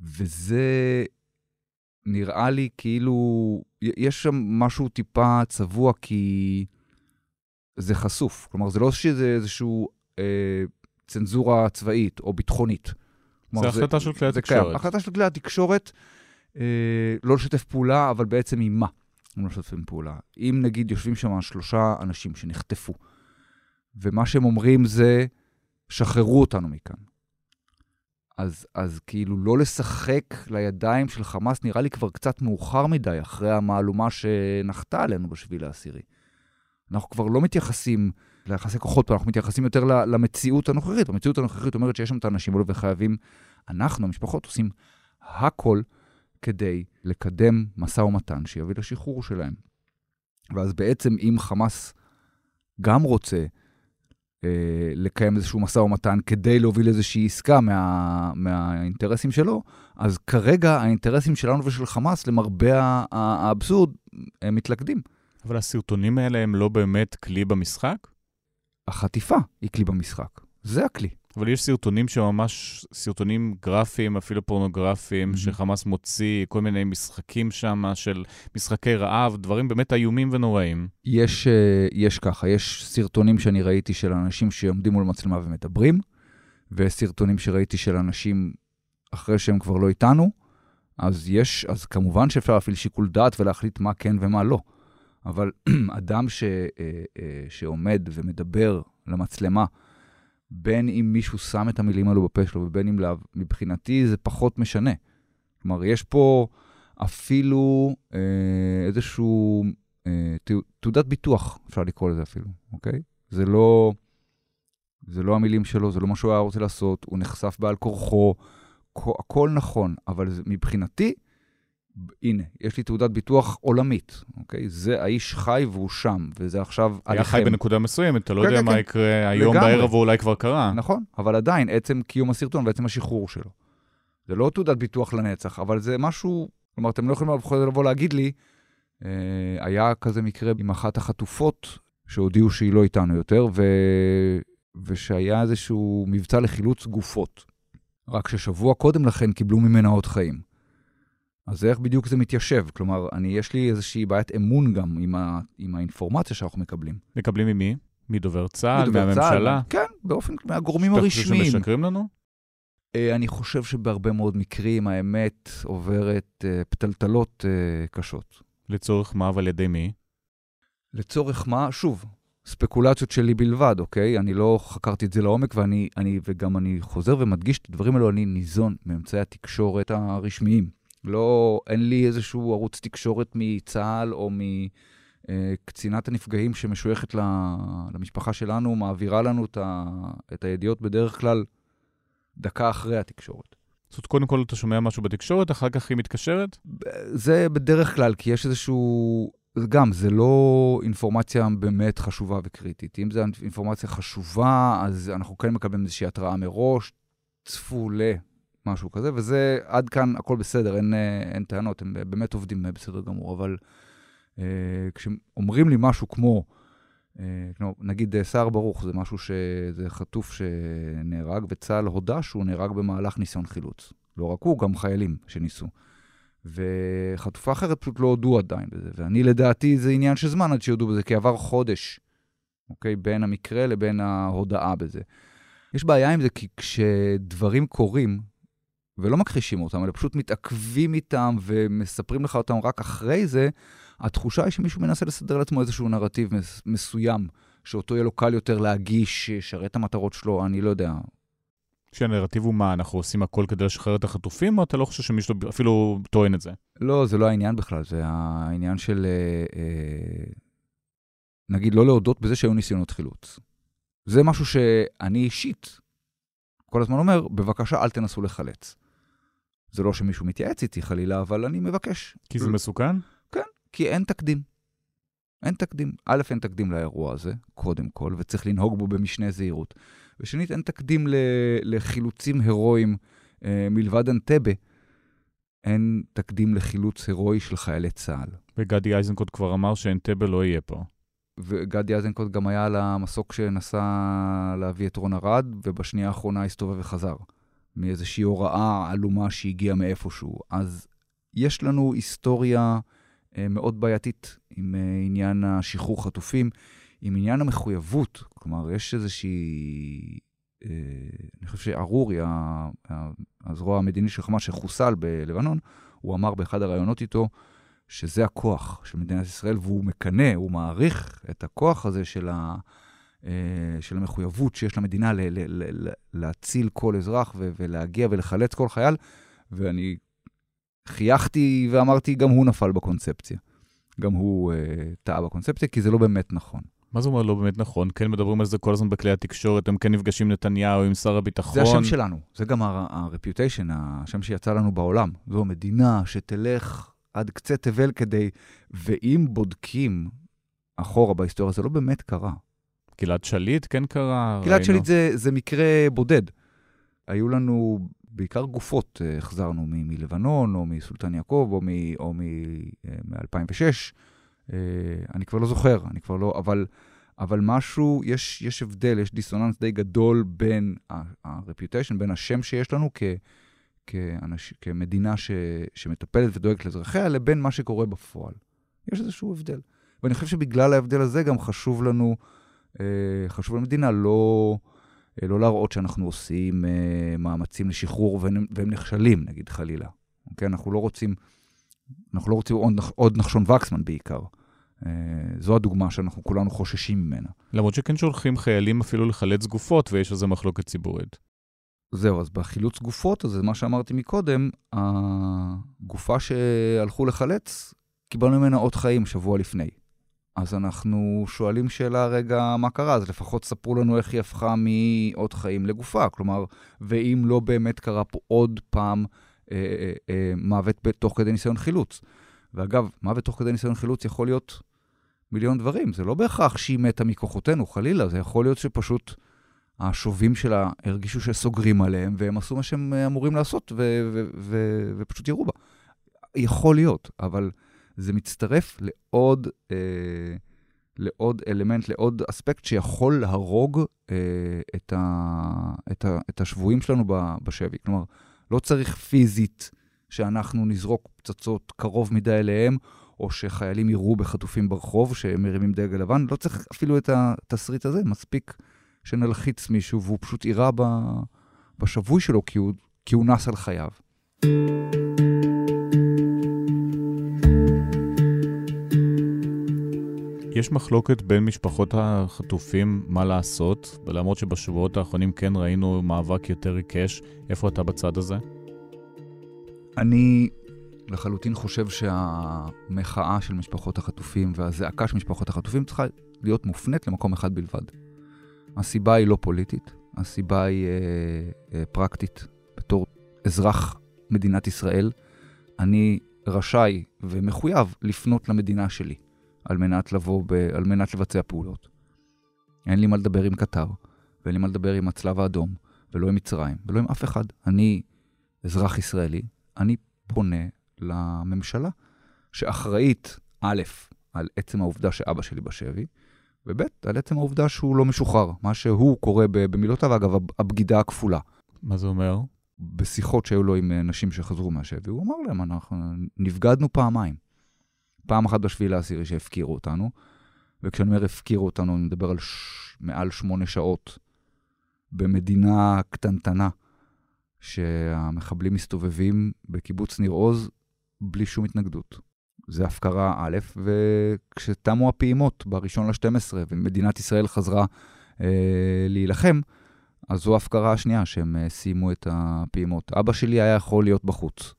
וזה נראה לי כאילו, יש שם משהו טיפה צבוע כי זה חשוף. כלומר, זה לא שזה איזושהי אה, צנזורה צבאית או ביטחונית. כלומר, זה החלטה של כלי התקשורת. החלטה של כלי התקשורת אה, לא לשתף פעולה, אבל בעצם עם מה הם לא משתפים פעולה. אם נגיד יושבים שם שלושה אנשים שנחטפו, ומה שהם אומרים זה, שחררו אותנו מכאן. אז, אז כאילו לא לשחק לידיים של חמאס נראה לי כבר קצת מאוחר מדי, אחרי המהלומה שנחתה עלינו בשביל העשירי. אנחנו כבר לא מתייחסים ליחסי כוחות פה, אנחנו מתייחסים יותר למציאות הנוכחית. המציאות הנוכחית אומרת שיש שם את האנשים האלו וחייבים, אנחנו, המשפחות, עושים הכל כדי לקדם משא ומתן שיביא לשחרור שלהם. ואז בעצם אם חמאס גם רוצה לקיים איזשהו משא ומתן כדי להוביל איזושהי עסקה מה, מהאינטרסים שלו, אז כרגע האינטרסים שלנו ושל חמאס, למרבה האבסורד, הם מתלכדים. אבל הסרטונים האלה הם לא באמת כלי במשחק? החטיפה היא כלי במשחק. זה הכלי. אבל יש סרטונים שממש, סרטונים גרפיים, אפילו פורנוגרפיים, mm-hmm. שחמאס מוציא, כל מיני משחקים שם של משחקי רעב, דברים באמת איומים ונוראים. יש, אה, יש ככה, יש סרטונים שאני ראיתי של אנשים שעומדים מול מצלמה ומדברים, ויש סרטונים שראיתי של אנשים אחרי שהם כבר לא איתנו, אז יש, אז כמובן שאפשר להפעיל שיקול דעת ולהחליט מה כן ומה לא. אבל *clears throat* אדם ש, אה, אה, שעומד ומדבר למצלמה, בין אם מישהו שם את המילים האלו בפה שלו ובין אם לאו, מבחינתי זה פחות משנה. כלומר, יש פה אפילו אה, איזשהו אה, תעודת ביטוח, אפשר לקרוא לזה אפילו, אוקיי? זה לא, זה לא המילים שלו, זה לא מה שהוא היה רוצה לעשות, הוא נחשף בעל כורחו, הכל נכון, אבל זה, מבחינתי, הנה, יש לי תעודת ביטוח עולמית, אוקיי? זה האיש חי והוא שם, וזה עכשיו עליכם. היה חי בנקודה מסוימת, אתה לא כן, יודע כן, מה כן. יקרה היום לגמרי. בערב, או אולי כבר קרה. נכון, אבל עדיין, עצם קיום הסרטון ועצם השחרור שלו. זה לא תעודת ביטוח לנצח, אבל זה משהו, כלומר, אתם לא יכולים לבוא להגיד לי, אה, היה כזה מקרה עם אחת החטופות, שהודיעו שהיא לא איתנו יותר, ו... ושהיה איזשהו מבצע לחילוץ גופות. רק ששבוע קודם לכן קיבלו ממנה עוד חיים. אז איך בדיוק זה מתיישב? כלומר, אני, יש לי איזושהי בעיית אמון גם עם, ה, עם האינפורמציה שאנחנו מקבלים. מקבלים ממי? מדובר צה"ל? מדובר מהממשלה? צה"ל, כן, באופן, מהגורמים הרשמיים. אתה חושב שמשקרים לנו? Uh, אני חושב שבהרבה מאוד מקרים האמת עוברת uh, פתלתלות uh, קשות. לצורך מה ועל ידי מי? לצורך מה? שוב, ספקולציות שלי בלבד, אוקיי? אני לא חקרתי את זה לעומק, ואני, אני, וגם אני חוזר ומדגיש את הדברים האלו, אני ניזון מאמצעי התקשורת הרשמיים. לא, אין לי איזשהו ערוץ תקשורת מצה"ל או מקצינת הנפגעים שמשויכת למשפחה שלנו, מעבירה לנו את הידיעות בדרך כלל דקה אחרי התקשורת. זאת אומרת, קודם כל אתה שומע משהו בתקשורת, אחר כך היא מתקשרת? זה בדרך כלל, כי יש איזשהו גם, זה לא אינפורמציה באמת חשובה וקריטית. אם זו אינפורמציה חשובה, אז אנחנו כן מקבלים איזושהי התראה מראש, צפו ל... משהו כזה, וזה עד כאן הכל בסדר, אין, אה, אין טענות, הם באמת עובדים בסדר גמור, אבל אה, כשאומרים לי משהו כמו, אה, נגיד אה, סער ברוך, זה משהו שזה חטוף שנהרג, וצה"ל הודה שהוא נהרג במהלך ניסיון חילוץ. לא רק הוא, גם חיילים שניסו. וחטופה אחרת פשוט לא הודו עדיין בזה, ואני לדעתי זה עניין של זמן עד שיודו בזה, כי עבר חודש, אוקיי? בין המקרה לבין ההודעה בזה. יש בעיה עם זה כי כשדברים קורים, ולא מכחישים אותם, אלא פשוט מתעכבים איתם ומספרים לך אותם רק אחרי זה, התחושה היא שמישהו מנסה לסדר לעצמו איזשהו נרטיב מסוים, שאותו יהיה לו קל יותר להגיש, שישרת את המטרות שלו, אני לא יודע. שהנרטיב הוא מה, אנחנו עושים הכל כדי לשחרר את החטופים, או אתה לא חושב שמישהו אפילו טוען את זה? לא, זה לא העניין בכלל, זה העניין של, אה, אה, נגיד, לא להודות בזה שהיו ניסיונות חילוץ. זה משהו שאני אישית כל הזמן אומר, בבקשה, אל תנסו לחלץ. זה לא שמישהו מתייעץ איתי חלילה, אבל אני מבקש. כי זה מסוכן? כן, כי אין תקדים. אין תקדים. א', אין תקדים לאירוע הזה, קודם כל, וצריך לנהוג בו במשנה זהירות. ושנית, אין תקדים לחילוצים הירואיים אה, מלבד אנטבה. אין תקדים לחילוץ הירואי של חיילי צה"ל. וגדי איזנקוט כבר אמר שאנטבה לא יהיה פה. וגדי איזנקוט גם היה על המסוק שנסע להביא את רון ארד, ובשנייה האחרונה הסתובב וחזר. מאיזושהי הוראה עלומה שהגיעה מאיפשהו. אז יש לנו היסטוריה אה, מאוד בעייתית עם אה, עניין השחרור חטופים, עם עניין המחויבות. כלומר, יש איזושהי... אה, אני חושב שארורי, הזרוע המדיני של חמאס שחוסל בלבנון, הוא אמר באחד הראיונות איתו, שזה הכוח של מדינת ישראל, והוא מקנא, הוא מעריך את הכוח הזה של, ה, של המחויבות שיש למדינה ל, ל, ל, להציל כל אזרח ו, ולהגיע ולחלץ כל חייל, ואני חייכתי ואמרתי, גם הוא נפל בקונספציה. גם הוא uh, טעה בקונספציה, כי זה לא באמת נכון. מה זה אומר לא באמת נכון? כן מדברים על זה כל הזמן בכלי התקשורת, הם כן נפגשים עם נתניהו, עם שר הביטחון. זה השם שלנו, זה גם ה-reputation, השם שיצא לנו בעולם. זו מדינה שתלך עד קצה תבל כדי, ואם בודקים אחורה בהיסטוריה, זה לא באמת קרה. גלעד שליט כן קרה. גלעד ראינו... שליט זה, זה מקרה בודד. היו לנו בעיקר גופות, אה, החזרנו מ- מלבנון, או מסולטן יעקב, או מ-2006. מ- אה, אני כבר לא זוכר, אני כבר לא, אבל, אבל משהו, יש, יש הבדל, יש דיסוננס די גדול בין ה-reputation, בין השם שיש לנו כ... כאנש, כמדינה ש, שמטפלת ודואגת לאזרחיה, לבין מה שקורה בפועל. יש איזשהו הבדל. ואני חושב שבגלל ההבדל הזה גם חשוב לנו, אה, חשוב למדינה לא, אה, לא להראות שאנחנו עושים אה, מאמצים לשחרור והם, והם נכשלים, נגיד חלילה. אוקיי? אנחנו לא רוצים, אנחנו לא רוצים עוד, עוד נחשון וקסמן בעיקר. זו הדוגמה שאנחנו כולנו חוששים ממנה. למרות שכן שולחים חיילים אפילו לחלץ גופות ויש על זה מחלוקת ציבורית. זהו, אז בחילוץ גופות, אז מה שאמרתי מקודם, הגופה שהלכו לחלץ, קיבלנו ממנה אות חיים שבוע לפני. אז אנחנו שואלים שאלה רגע, מה קרה? אז לפחות ספרו לנו איך היא הפכה מאות חיים לגופה. כלומר, ואם לא באמת קרה פה עוד פעם אה, אה, אה, מוות תוך כדי ניסיון חילוץ. ואגב, מוות תוך כדי ניסיון חילוץ יכול להיות מיליון דברים. זה לא בהכרח שהיא מתה מכוחותינו, חלילה. זה יכול להיות שפשוט... השובים שלה הרגישו שסוגרים עליהם, והם עשו מה שהם אמורים לעשות, ו- ו- ו- ופשוט ירו בה. יכול להיות, אבל זה מצטרף לעוד, אה, לעוד אלמנט, לעוד אספקט שיכול להרוג אה, את, ה- את, ה- את השבויים שלנו בשבי. כלומר, לא צריך פיזית שאנחנו נזרוק פצצות קרוב מדי אליהם, או שחיילים יראו בחטופים ברחוב שהם מרימים דגל לבן, לא צריך אפילו את התסריט הזה, מספיק שנלחיץ מישהו והוא פשוט יירה בשבוי שלו כי הוא, כי הוא נס על חייו. יש מחלוקת בין משפחות החטופים מה לעשות, ולמרות שבשבועות האחרונים כן ראינו מאבק יותר עיקש, איפה אתה בצד הזה? אני לחלוטין חושב שהמחאה של משפחות החטופים והזעקה של משפחות החטופים צריכה להיות מופנית למקום אחד בלבד. הסיבה היא לא פוליטית, הסיבה היא אה, אה, פרקטית. בתור אזרח מדינת ישראל, אני רשאי ומחויב לפנות למדינה שלי על מנת לבוא, ב, על מנת לבצע פעולות. אין לי מה לדבר עם קטר, ואין לי מה לדבר עם הצלב האדום, ולא עם מצרים, ולא עם אף אחד. אני אזרח ישראלי, אני פונה לממשלה, שאחראית, א', על עצם העובדה שאבא שלי בשבי, וב', על עצם העובדה שהוא לא משוחרר. מה שהוא קורא במילותיו, אגב, הבגידה הכפולה. מה זה אומר? בשיחות שהיו לו עם נשים שחזרו מהשבי, הוא אמר להם, אנחנו נבגדנו פעמיים. פעם אחת בשביעי לעשירי שהפקירו אותנו, וכשאני אומר הפקירו אותנו, אני מדבר על ש... מעל שמונה שעות במדינה קטנטנה, שהמחבלים מסתובבים בקיבוץ ניר עוז בלי שום התנגדות. זה הפקרה א', וכשתמו הפעימות ב-1 ל-12 ומדינת ישראל חזרה אה, להילחם, אז זו ההפקרה השנייה שהם אה, סיימו את הפעימות. אבא שלי היה יכול להיות בחוץ.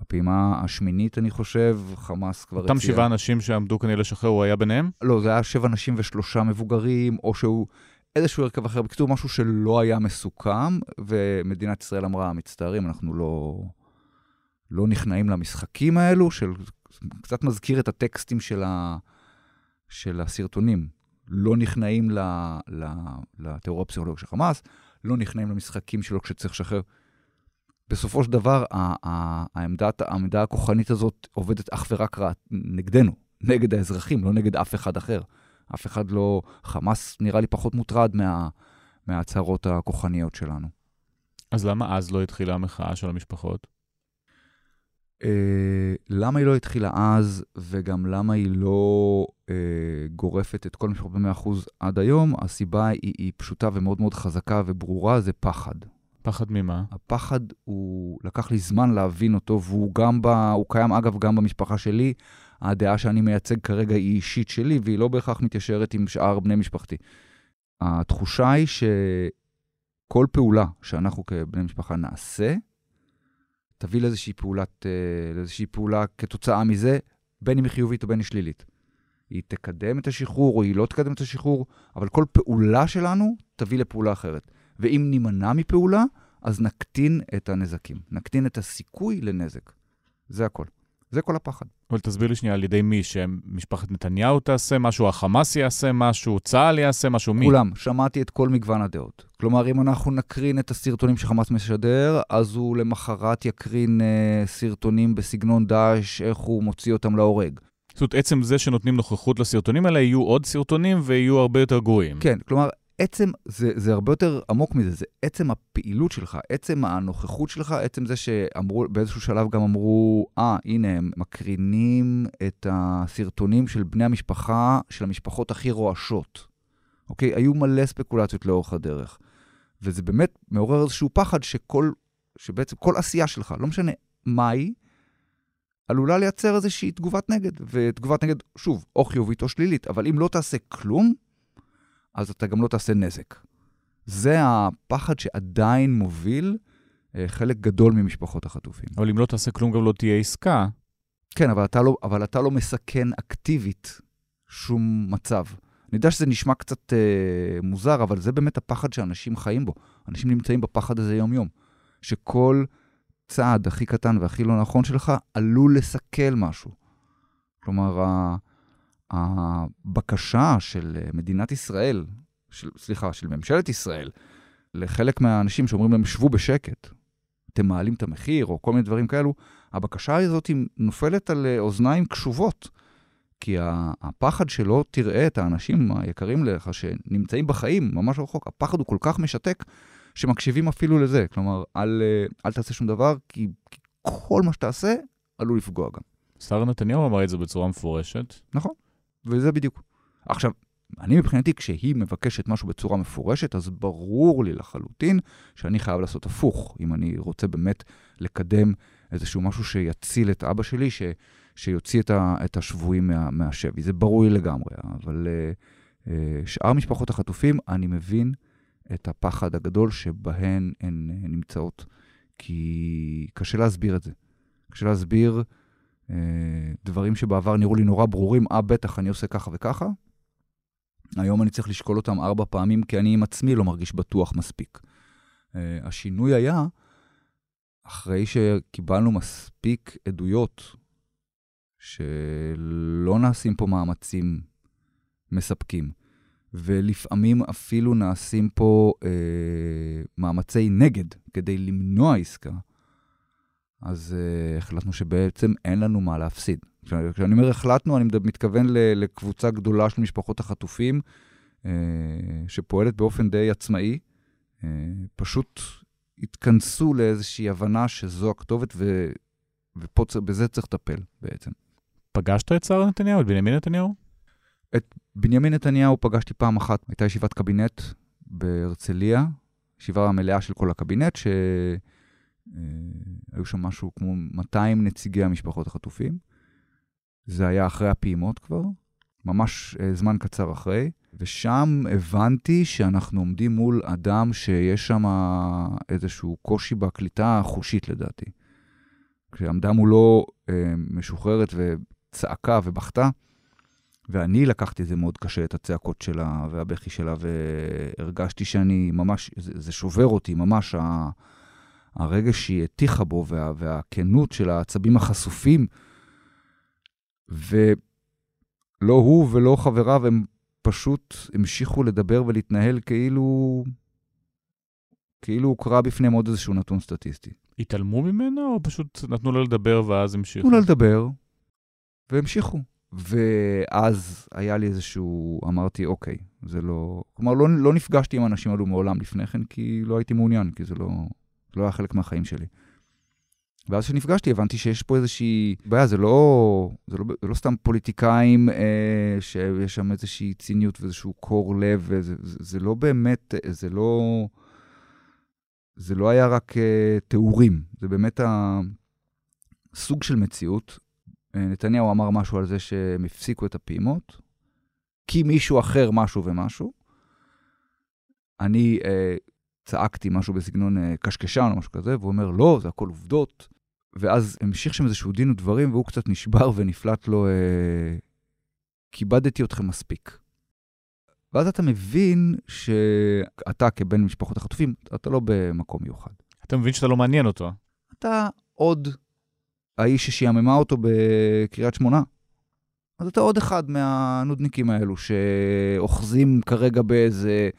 הפעימה השמינית, אני חושב, חמאס כבר הציע... אותם שבעה אנשים שעמדו כנראה לשחרר, הוא היה ביניהם? לא, זה היה שבע אנשים ושלושה מבוגרים, או שהוא איזשהו הרכב אחר. בקיצור, משהו שלא היה מסוכם, ומדינת ישראל אמרה, מצטערים, אנחנו לא, לא נכנעים למשחקים האלו, של... קצת מזכיר את הטקסטים של, ה... של הסרטונים. לא נכנעים ל... ל... לטרור הפסיכולוגי של חמאס, לא נכנעים למשחקים שלו כשצריך לשחרר. בסופו של דבר, העמדה, העמדה הכוחנית הזאת עובדת אך ורק רע נגדנו, נגד האזרחים, לא נגד אף אחד אחר. אף אחד לא... חמאס נראה לי פחות מוטרד מה, מההצהרות הכוחניות שלנו. אז למה אז לא התחילה המחאה של המשפחות? אה, למה היא לא התחילה אז, וגם למה היא לא אה, גורפת את כל המשפחות ב-100% עד היום? הסיבה היא, היא פשוטה ומאוד מאוד חזקה וברורה, זה פחד. פחד ממה? הפחד הוא, לקח לי זמן להבין אותו, והוא גם ב... הוא קיים אגב גם במשפחה שלי. הדעה שאני מייצג כרגע היא אישית שלי, והיא לא בהכרח מתיישרת עם שאר בני משפחתי. התחושה היא שכל פעולה שאנחנו כבני משפחה נעשה, תביא לאיזושהי, פעולת, אה, לאיזושהי פעולה כתוצאה מזה, בין אם היא חיובית או בין אם היא שלילית. היא תקדם את השחרור או היא לא תקדם את השחרור, אבל כל פעולה שלנו תביא לפעולה אחרת. ואם נימנע מפעולה, אז נקטין את הנזקים, נקטין את הסיכוי לנזק. זה הכל. זה כל הפחד. אבל תסביר לי שנייה, על ידי מי? שמשפחת נתניהו תעשה משהו, החמאס יעשה משהו, צה"ל יעשה משהו, מי? כולם, שמעתי את כל מגוון הדעות. כלומר, אם אנחנו נקרין את הסרטונים שחמאס משדר, אז הוא למחרת יקרין אה, סרטונים בסגנון דאעש, איך הוא מוציא אותם להורג. זאת אומרת, עצם זה שנותנים נוכחות לסרטונים האלה, יהיו עוד סרטונים ויהיו הרבה יותר גרועים. כן, כלומר, עצם, זה, זה הרבה יותר עמוק מזה, זה עצם הפעילות שלך, עצם הנוכחות שלך, עצם זה שאמרו, באיזשהו שלב גם אמרו, אה, ah, הנה, הם מקרינים את הסרטונים של בני המשפחה, של המשפחות הכי רועשות. אוקיי? היו מלא ספקולציות לאורך הדרך. וזה באמת מעורר איזשהו פחד שכל, שבעצם כל עשייה שלך, לא משנה מה היא, עלולה לייצר איזושהי תגובת נגד. ותגובת נגד, שוב, או חיובית או שלילית, אבל אם לא תעשה כלום, אז אתה גם לא תעשה נזק. זה הפחד שעדיין מוביל אה, חלק גדול ממשפחות החטופים. אבל אם לא תעשה כלום, גם לא תהיה עסקה. כן, אבל אתה לא, אבל אתה לא מסכן אקטיבית שום מצב. אני יודע שזה נשמע קצת אה, מוזר, אבל זה באמת הפחד שאנשים חיים בו. אנשים נמצאים בפחד הזה יום-יום. שכל צעד הכי קטן והכי לא נכון שלך עלול לסכל משהו. כלומר, הבקשה של אה, מדינת ישראל, של, סליחה, של ממשלת ישראל, לחלק מהאנשים שאומרים להם, שבו בשקט, אתם מעלים את המחיר, או כל מיני דברים כאלו, הבקשה הזאת נופלת על אה, אוזניים קשובות. כי הפחד שלא תראה את האנשים היקרים לך שנמצאים בחיים ממש רחוק, הפחד הוא כל כך משתק, שמקשיבים אפילו לזה. כלומר, אל, אה, אל תעשה שום דבר, כי, כי כל מה שתעשה עלול לפגוע גם. שר נתניהו אמר את זה בצורה מפורשת. נכון. וזה בדיוק. עכשיו, אני מבחינתי, כשהיא מבקשת משהו בצורה מפורשת, אז ברור לי לחלוטין שאני חייב לעשות הפוך, אם אני רוצה באמת לקדם איזשהו משהו שיציל את אבא שלי, ש, שיוציא את, ה, את השבויים מה, מהשבי. זה ברור לי לגמרי, אבל uh, uh, שאר משפחות החטופים, אני מבין את הפחד הגדול שבהן הן uh, נמצאות, כי קשה להסביר את זה. קשה להסביר אה, דברים שבעבר נראו לי נורא ברורים, אה, בטח, אני עושה ככה וככה. היום אני צריך לשקול אותם ארבע פעמים, כי אני עם עצמי לא מרגיש בטוח מספיק. אה, השינוי היה, אחרי שקיבלנו מספיק עדויות שלא נעשים פה מאמצים מספקים, ולפעמים אפילו נעשים פה אה, מאמצי נגד כדי למנוע עסקה, אז אה, החלטנו שבעצם אין לנו מה להפסיד. כשאני אומר החלטנו, אני מתכוון לקבוצה גדולה של משפחות החטופים, אה, שפועלת באופן די עצמאי, אה, פשוט התכנסו לאיזושהי הבנה שזו הכתובת, ו... ובזה צריך לטפל בעצם. פגשת את שר נתניהו, את בנימין נתניהו? את בנימין נתניהו פגשתי פעם אחת, הייתה ישיבת קבינט בהרצליה, ישיבה מלאה של כל הקבינט, שהיו אה, שם משהו כמו 200 נציגי המשפחות החטופים. זה היה אחרי הפעימות כבר, ממש אה, זמן קצר אחרי, ושם הבנתי שאנחנו עומדים מול אדם שיש שם איזשהו קושי בקליטה החושית לדעתי. כשעמדה מולו אה, משוחררת וצעקה ובכתה, ואני לקחתי את זה מאוד קשה, את הצעקות שלה והבכי שלה, והרגשתי שאני ממש, זה, זה שובר אותי, ממש ה, הרגע שהיא הטיחה בו וה, והכנות של העצבים החשופים. ולא הוא ולא חבריו, הם פשוט המשיכו לדבר ולהתנהל כאילו... כאילו הוא קרא בפניהם עוד איזשהו נתון סטטיסטי. התעלמו ממנו, או פשוט נתנו לו לדבר ואז המשיכו? נתנו לו לדבר, והמשיכו. ואז היה לי איזשהו, אמרתי, אוקיי, זה לא... כלומר, לא, לא נפגשתי עם האנשים האלו מעולם לפני כן, כי לא הייתי מעוניין, כי זה לא, לא היה חלק מהחיים שלי. ואז כשנפגשתי הבנתי שיש פה איזושהי בעיה, זה לא, זה לא, זה לא סתם פוליטיקאים אה, שיש שם איזושהי ציניות ואיזשהו קור לב, וזה, זה, זה לא באמת, זה לא... זה לא היה רק אה, תיאורים, זה באמת הסוג של מציאות. אה, נתניהו אמר משהו על זה שהם הפסיקו את הפעימות, כי מישהו אחר משהו ומשהו. אני אה, צעקתי משהו בסגנון אה, קשקשן או משהו כזה, והוא אומר, לא, זה הכל עובדות. ואז המשיך שם איזשהו דין ודברים, והוא קצת נשבר ונפלט לו, אה, כיבדתי אתכם מספיק. ואז אתה מבין שאתה כבן משפחות החטופים, אתה לא במקום מיוחד. אתה מבין שאתה לא מעניין אותו. אתה עוד האיש ששיעממה אותו בקריית שמונה. אז אתה עוד אחד מהנודניקים האלו שאוחזים כרגע באיזה,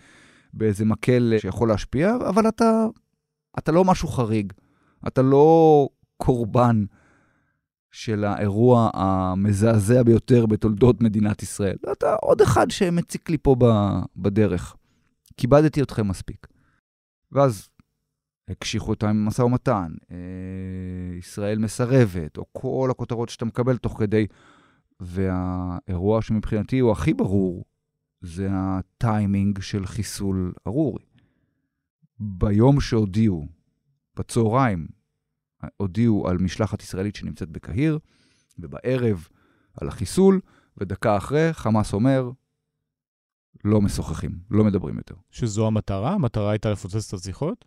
באיזה מקל שיכול להשפיע, אבל אתה, אתה לא משהו חריג. אתה לא קורבן של האירוע המזעזע ביותר בתולדות מדינת ישראל. אתה עוד אחד שמציק לי פה בדרך. כיבדתי אתכם מספיק. ואז הקשיחו את המשא ומתן, אה, ישראל מסרבת, או כל הכותרות שאתה מקבל תוך כדי. והאירוע שמבחינתי הוא הכי ברור, זה הטיימינג של חיסול ארורי. ביום שהודיעו, בצהריים, הודיעו על משלחת ישראלית שנמצאת בקהיר, ובערב על החיסול, ודקה אחרי חמאס אומר, לא משוחחים, לא מדברים יותר. שזו המטרה? המטרה הייתה לפוצץ את השיחות?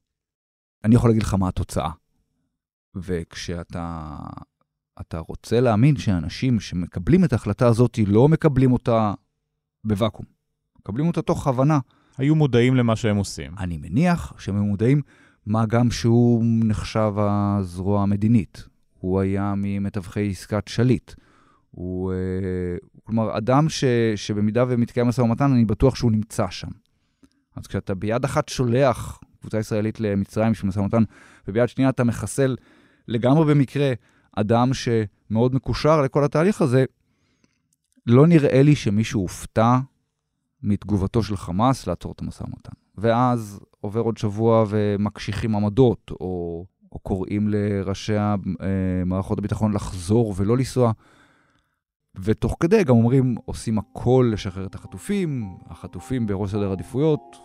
אני יכול להגיד לך מה התוצאה. וכשאתה אתה רוצה להאמין שאנשים שמקבלים את ההחלטה הזאת לא מקבלים אותה בוואקום, מקבלים אותה תוך הבנה. היו מודעים למה שהם עושים. אני מניח שהם מודעים מה גם שהוא נחשב הזרוע המדינית. הוא היה ממתווכי עסקת שליט. הוא, אה, כלומר, אדם ש, שבמידה ומתקיים משא ומתן, אני בטוח שהוא נמצא שם. אז כשאתה ביד אחת שולח קבוצה ישראלית למצרים של משא ומתן, וביד שנייה אתה מחסל לגמרי במקרה אדם שמאוד מקושר לכל התהליך הזה, לא נראה לי שמישהו הופתע מתגובתו של חמאס לעצור את המשא ומתן. ואז עובר עוד שבוע ומקשיחים עמדות, או, או קוראים לראשי אה, מערכות הביטחון לחזור ולא לנסוע. ותוך כדי גם אומרים, עושים הכל לשחרר את החטופים, החטופים בראש סדר עדיפויות,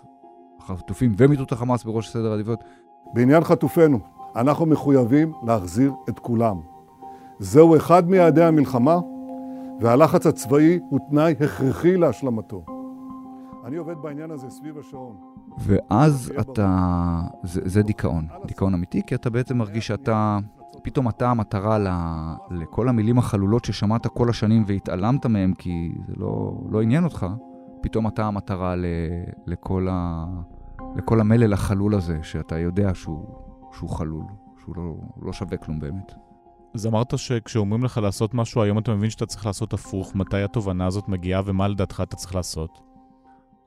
החטופים ומיטוט החמאס בראש סדר עדיפויות. בעניין חטופינו, אנחנו מחויבים להחזיר את כולם. זהו אחד מיעדי המלחמה, והלחץ הצבאי הוא תנאי הכרחי להשלמתו. אני עובד בעניין הזה סביב השעון. ואז אתה, זה, זה דיכאון, דיכאון אמיתי, כי אתה בעצם מרגיש שאתה, פתאום אתה המטרה ל, לכל המילים החלולות ששמעת כל השנים והתעלמת מהם, כי זה לא, לא עניין אותך, פתאום אתה המטרה ל, לכל, ה, לכל המלל החלול הזה, שאתה יודע שהוא, שהוא חלול, שהוא לא, לא שווה כלום באמת. אז אמרת שכשאומרים לך לעשות משהו, היום אתה מבין שאתה צריך לעשות הפוך. מתי התובנה הזאת מגיעה ומה לדעתך אתה צריך לעשות?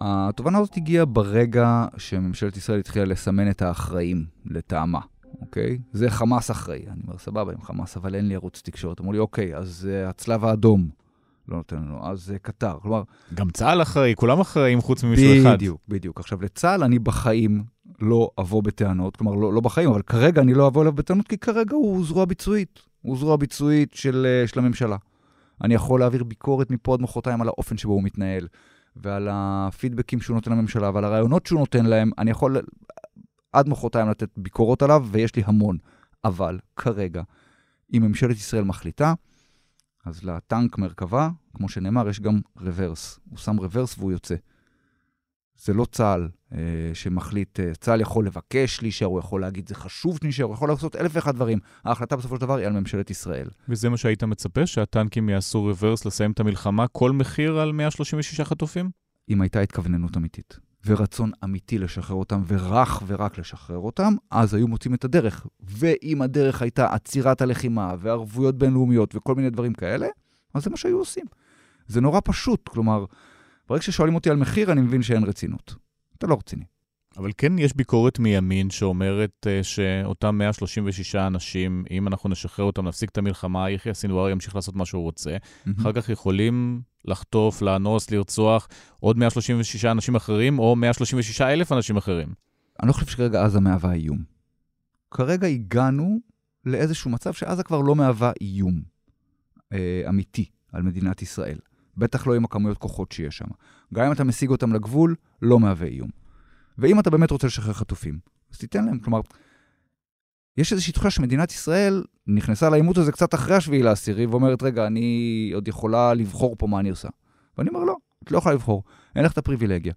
התובנה הזאת הגיעה ברגע שממשלת ישראל התחילה לסמן את האחראים לטעמה, אוקיי? זה חמאס אחראי. אני אומר, סבבה עם חמאס, אבל אין לי ערוץ תקשורת. אמרו לי, אוקיי, אז uh, הצלב האדום לא נותן לנו, אז uh, קטר. כלומר... גם צה"ל אחראי, כולם אחראים חוץ ממישהו אחד. בדיוק, בדיוק. עכשיו, לצה"ל אני בחיים לא אבוא בטענות, כלומר, לא, לא בחיים, אבל כרגע אני לא אבוא אליו בטענות, כי כרגע הוא זרוע ביצועית. הוא זרוע ביצועית של, uh, של הממשלה. אני יכול להעביר ביקורת מפה עד מחרתיים על האופן שבו הוא מתנהל. ועל הפידבקים שהוא נותן לממשלה ועל הרעיונות שהוא נותן להם, אני יכול עד מחרתיים לתת ביקורות עליו, ויש לי המון. אבל כרגע, אם ממשלת ישראל מחליטה, אז לטנק מרכבה, כמו שנאמר, יש גם רוורס. הוא שם רוורס והוא יוצא. זה לא צה"ל אה, שמחליט, אה, צה"ל יכול לבקש להישאר, הוא יכול להגיד זה חשוב שנשאר, הוא יכול לעשות אלף ואחד דברים. ההחלטה בסופו של דבר היא על ממשלת ישראל. וזה מה שהיית מצפה, שהטנקים יעשו רוורס לסיים את המלחמה, כל מחיר על 136 חטופים? אם הייתה התכווננות אמיתית. ורצון אמיתי לשחרר אותם, ורך ורק לשחרר אותם, אז היו מוצאים את הדרך. ואם הדרך הייתה עצירת הלחימה, וערבויות בינלאומיות, וכל מיני דברים כאלה, אז זה מה שהיו עושים. זה נורא פשוט, כלומר, ברגע ששואלים אותי על מחיר, אני מבין שאין רצינות. אתה לא רציני. אבל כן יש ביקורת מימין שאומרת uh, שאותם 136 אנשים, אם אנחנו נשחרר אותם, נפסיק את המלחמה, יחיא סינואר ימשיך לעשות מה שהוא רוצה. Mm-hmm. אחר כך יכולים לחטוף, לאנוס, לרצוח עוד 136 אנשים אחרים, או 136 אלף אנשים אחרים. אני לא חושב שכרגע עזה מהווה איום. כרגע הגענו לאיזשהו מצב שעזה כבר לא מהווה איום אה, אמיתי על מדינת ישראל. בטח לא עם הכמויות כוחות שיש שם. גם אם אתה משיג אותם לגבול, לא מהווה איום. ואם אתה באמת רוצה לשחרר חטופים, אז תיתן להם. כלומר, יש איזושהי תחושה שמדינת ישראל נכנסה לעימות הזה קצת אחרי השביעי לעשירי, ואומרת, רגע, אני עוד יכולה לבחור פה מה אני עושה. ואני אומר, לא, את לא יכולה לבחור, אין לך את הפריבילגיה.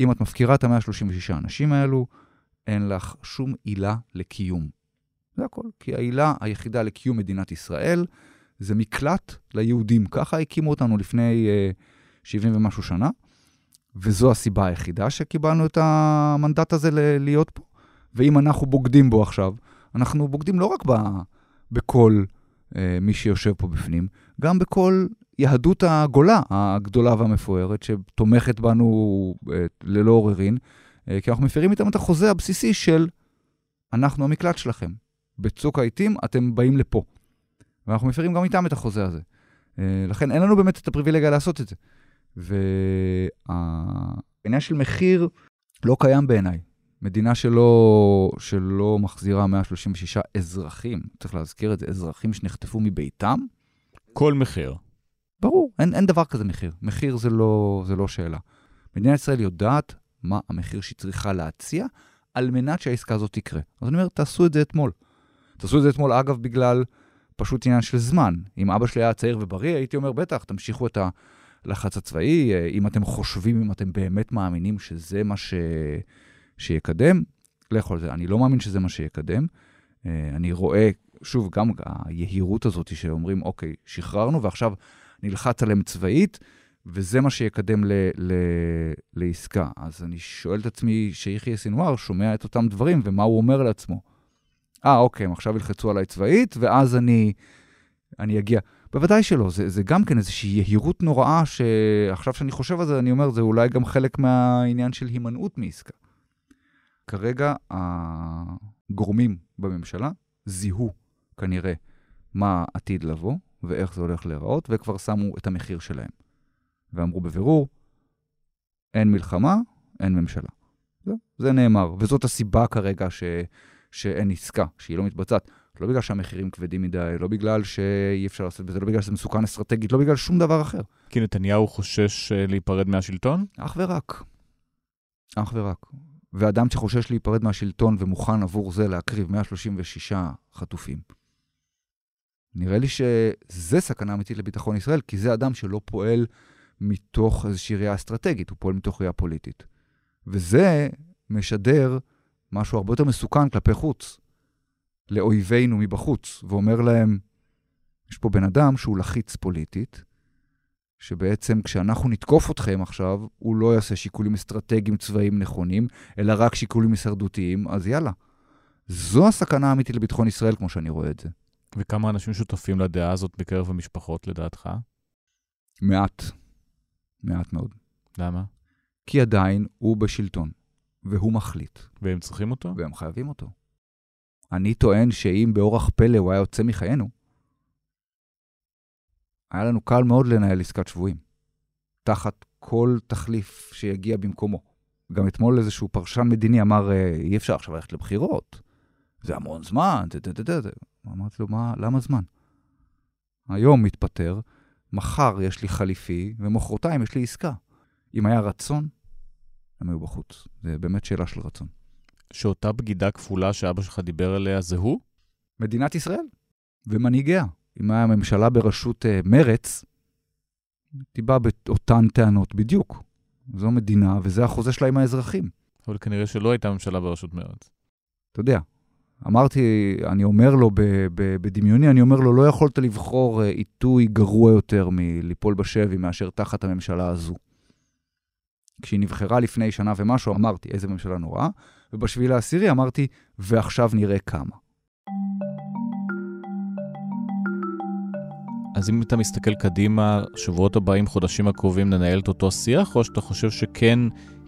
אם את מפקירה את ה-136 האנשים האלו, אין לך שום עילה לקיום. זה הכל. כי העילה היחידה לקיום מדינת ישראל זה מקלט ליהודים. ככה הקימו אותנו לפני uh, 70 ומשהו שנה. וזו הסיבה היחידה שקיבלנו את המנדט הזה ל- להיות פה. ואם אנחנו בוגדים בו עכשיו, אנחנו בוגדים לא רק ב- בכל אה, מי שיושב פה בפנים, גם בכל יהדות הגולה הגדולה והמפוארת, שתומכת בנו אה, ללא עוררין, אה, כי אנחנו מפרים איתם את החוזה הבסיסי של אנחנו המקלט שלכם. בצוק העיתים אתם באים לפה. ואנחנו מפרים גם איתם את החוזה הזה. אה, לכן אין לנו באמת את הפריבילגיה לעשות את זה. והעניין של מחיר לא קיים בעיניי. מדינה שלא, שלא מחזירה 136 אזרחים, צריך להזכיר את זה, אזרחים שנחטפו מביתם. כל מחיר. ברור, אין, אין דבר כזה מחיר. מחיר זה לא, זה לא שאלה. מדינת ישראל יודעת מה המחיר שהיא צריכה להציע על מנת שהעסקה הזאת תקרה. אז אני אומר, תעשו את זה אתמול. תעשו את זה אתמול, אגב, בגלל פשוט עניין של זמן. אם אבא שלי היה צעיר ובריא, הייתי אומר, בטח, תמשיכו את. הלחץ הצבאי, אה, אם אתם חושבים, אם אתם באמת מאמינים שזה מה ש... שיקדם, לכו על זה. אני לא מאמין שזה מה שיקדם. אה, אני רואה, שוב, גם היהירות הזאת שאומרים, אוקיי, שחררנו ועכשיו נלחץ עליהם צבאית, וזה מה שיקדם ל, ל, לעסקה. אז אני שואל את עצמי, שיחיא סינואר שומע את אותם דברים, ומה הוא אומר לעצמו? אה, אוקיי, הם עכשיו ילחצו עליי צבאית, ואז אני, אני אגיע. בוודאי שלא, זה, זה גם כן איזושהי יהירות נוראה, שעכשיו שאני חושב על זה, אני אומר, זה אולי גם חלק מהעניין של הימנעות מעסקה. כרגע הגורמים בממשלה זיהו כנראה מה עתיד לבוא ואיך זה הולך להיראות, וכבר שמו את המחיר שלהם. ואמרו בבירור, אין מלחמה, אין ממשלה. זה, זה נאמר, וזאת הסיבה כרגע ש, שאין עסקה, שהיא לא מתבצעת. לא בגלל שהמחירים כבדים מדי, לא בגלל שאי אפשר לעשות בזה, לא בגלל שזה מסוכן אסטרטגית, לא בגלל שום דבר אחר. כי נתניהו חושש אה, להיפרד מהשלטון? אך ורק. אך ורק. ואדם שחושש להיפרד מהשלטון ומוכן עבור זה להקריב 136 חטופים. נראה לי שזה סכנה אמיתית לביטחון ישראל, כי זה אדם שלא פועל מתוך איזושהי ראייה אסטרטגית, הוא פועל מתוך ראייה פוליטית. וזה משדר משהו הרבה יותר מסוכן כלפי חוץ. לאויבינו מבחוץ, ואומר להם, יש פה בן אדם שהוא לחיץ פוליטית, שבעצם כשאנחנו נתקוף אתכם עכשיו, הוא לא יעשה שיקולים אסטרטגיים צבאיים נכונים, אלא רק שיקולים הישרדותיים, אז יאללה. זו הסכנה האמיתית לביטחון ישראל, כמו שאני רואה את זה. וכמה אנשים שותפים לדעה הזאת בקרב המשפחות, לדעתך? מעט. מעט מאוד. למה? כי עדיין הוא בשלטון, והוא מחליט, והם צריכים אותו? והם חייבים אותו. אני טוען שאם באורח פלא הוא היה יוצא מחיינו, היה לנו קל מאוד לנהל עסקת שבויים, תחת כל תחליף שיגיע במקומו. גם אתמול איזשהו פרשן מדיני אמר, "אה, אי אפשר עכשיו ללכת לבחירות, זה המון זמן, דה, דה, דה, דה. אמרתי לו, מה, למה זמן? היום מתפטר, מחר יש לי חליפין, ומחרתיים יש לי עסקה. אם היה רצון, הם היו בחוץ. זה באמת שאלה של רצון. שאותה בגידה כפולה שאבא שלך דיבר עליה זה הוא? מדינת ישראל ומנהיגיה. אם היה ממשלה בראשות uh, מרץ, הייתי בא באותן טענות בדיוק. זו מדינה וזה החוזה שלה עם האזרחים. אבל כנראה שלא הייתה ממשלה בראשות מרצ. אתה יודע, אמרתי, אני אומר לו ב- ב- בדמיוני, אני אומר לו, לא יכולת לבחור אה, עיתוי גרוע יותר מליפול בשבי מאשר תחת הממשלה הזו. כשהיא נבחרה לפני שנה ומשהו, אמרתי, איזה ממשלה נוראה, ובשביל העשירי אמרתי, ועכשיו נראה כמה. אז אם אתה מסתכל קדימה, שבועות הבאים, חודשים הקרובים, ננהל את אותו שיח, או שאתה חושב שכן,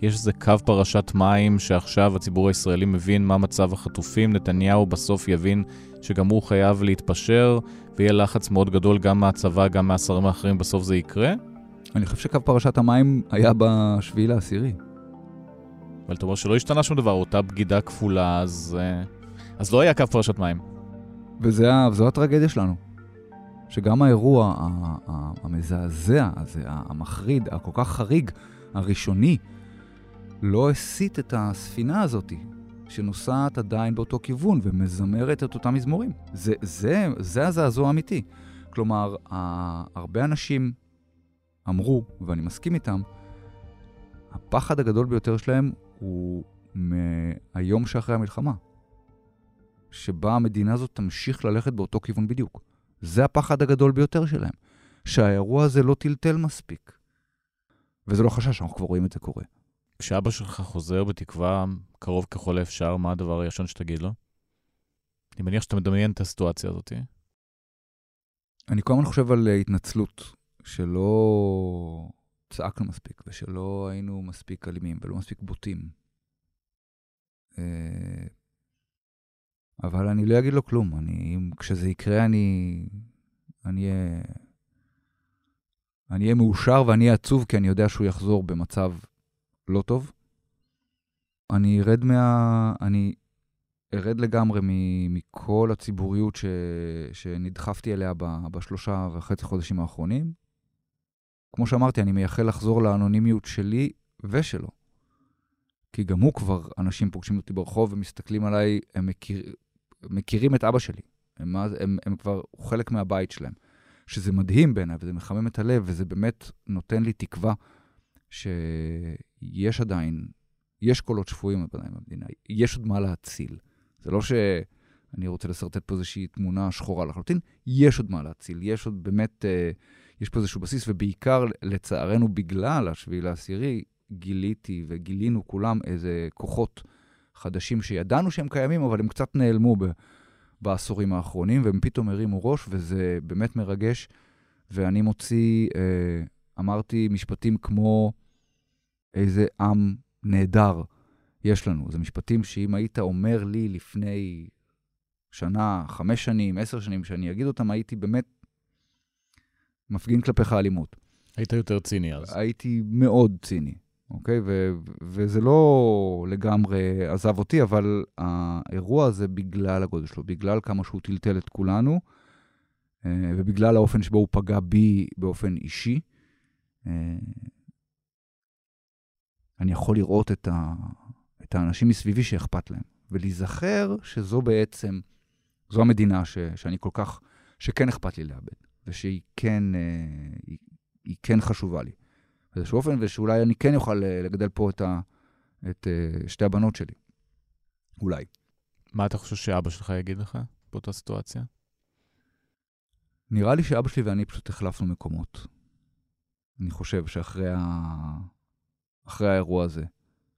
יש איזה קו פרשת מים שעכשיו הציבור הישראלי מבין מה מצב החטופים, נתניהו בסוף יבין שגם הוא חייב להתפשר, ויהיה לחץ מאוד גדול גם מהצבא, גם מהשרים האחרים, בסוף זה יקרה? אני חושב שקו פרשת המים היה בשביעי לעשירי. אבל אתה אומר שלא השתנה שום דבר, אותה בגידה כפולה, אז, אה, אז לא היה קו פרשת מים. וזו הטרגדיה שלנו. שגם האירוע המזעזע הזה, המחריד, הכל כך חריג, הראשוני, לא הסיט את הספינה הזאת, שנוסעת עדיין באותו כיוון ומזמרת את אותם מזמורים. זה, זה, זה הזעזוע האמיתי. כלומר, הרבה אנשים אמרו, ואני מסכים איתם, הפחד הגדול ביותר שלהם הוא מהיום שאחרי המלחמה. שבה המדינה הזאת תמשיך ללכת באותו כיוון בדיוק. זה הפחד הגדול ביותר שלהם, שהאירוע הזה לא טלטל מספיק. וזה לא חשש, אנחנו כבר רואים את זה קורה. כשאבא שלך חוזר בתקווה קרוב ככל האפשר, מה הדבר הראשון שתגיד לו? אני מניח שאתה מדמיין את הסיטואציה הזאת. אני כל הזמן חושב על אה, התנצלות, שלא צעקנו מספיק, ושלא היינו מספיק אלימים ולא מספיק בוטים. אה, אבל אני לא אגיד לו כלום. אני, אם, כשזה יקרה, אני, אני אהיה... אני אהיה מאושר ואני אהיה עצוב, כי אני יודע שהוא יחזור במצב לא טוב. אני ארד מה... אני ארד לגמרי מ- מכל הציבוריות ש... שנדחפתי אליה ב... בשלושה וחצי חודשים האחרונים. כמו שאמרתי, אני מייחל לחזור לאנונימיות שלי ושלו. כי גם הוא כבר, אנשים פוגשים אותי ברחוב ומסתכלים עליי, הם מכיר... מכירים את אבא שלי. הם, הם, הם, כבר חלק מהבית שלהם. שזה מדהים בעיניי, וזה מחמם את הלב, וזה באמת נותן לי תקווה שיש עדיין, יש קולות שפויים עדיין במדינה, יש עוד מה להציל. זה לא שאני רוצה לשרטט פה איזושהי תמונה שחורה לחלוטין, יש עוד מה להציל, יש עוד באמת, אה, יש פה איזשהו בסיס, ובעיקר, לצערנו, בגלל השביעי לעשירי, גיליתי וגילינו כולם איזה כוחות חדשים שידענו שהם קיימים, אבל הם קצת נעלמו ב, בעשורים האחרונים, והם פתאום הרימו ראש, וזה באמת מרגש. ואני מוציא, אה, אמרתי משפטים כמו איזה עם נהדר יש לנו. זה משפטים שאם היית אומר לי לפני שנה, חמש שנים, עשר שנים, שאני אגיד אותם, הייתי באמת מפגין כלפיך אלימות. היית יותר ציני אז. הייתי מאוד ציני, אוקיי? ו- וזה לא לגמרי עזב אותי, אבל האירוע הזה בגלל הגודל שלו, בגלל כמה שהוא טלטל את כולנו, אה, ובגלל האופן שבו הוא פגע בי באופן אישי, אה, אני יכול לראות את, ה- את האנשים מסביבי שאכפת להם, ולהיזכר שזו בעצם, זו המדינה ש- שאני כל כך, שכן אכפת לי לאבד, ושהיא כן, אה, היא, היא כן חשובה לי. באיזשהו אופן, ושאולי אני כן אוכל אה, לגדל פה את, ה, את אה, שתי הבנות שלי. אולי. מה אתה חושב שאבא שלך יגיד לך באותה סיטואציה? נראה לי שאבא שלי ואני פשוט החלפנו מקומות. אני חושב שאחרי ה... אחרי האירוע הזה.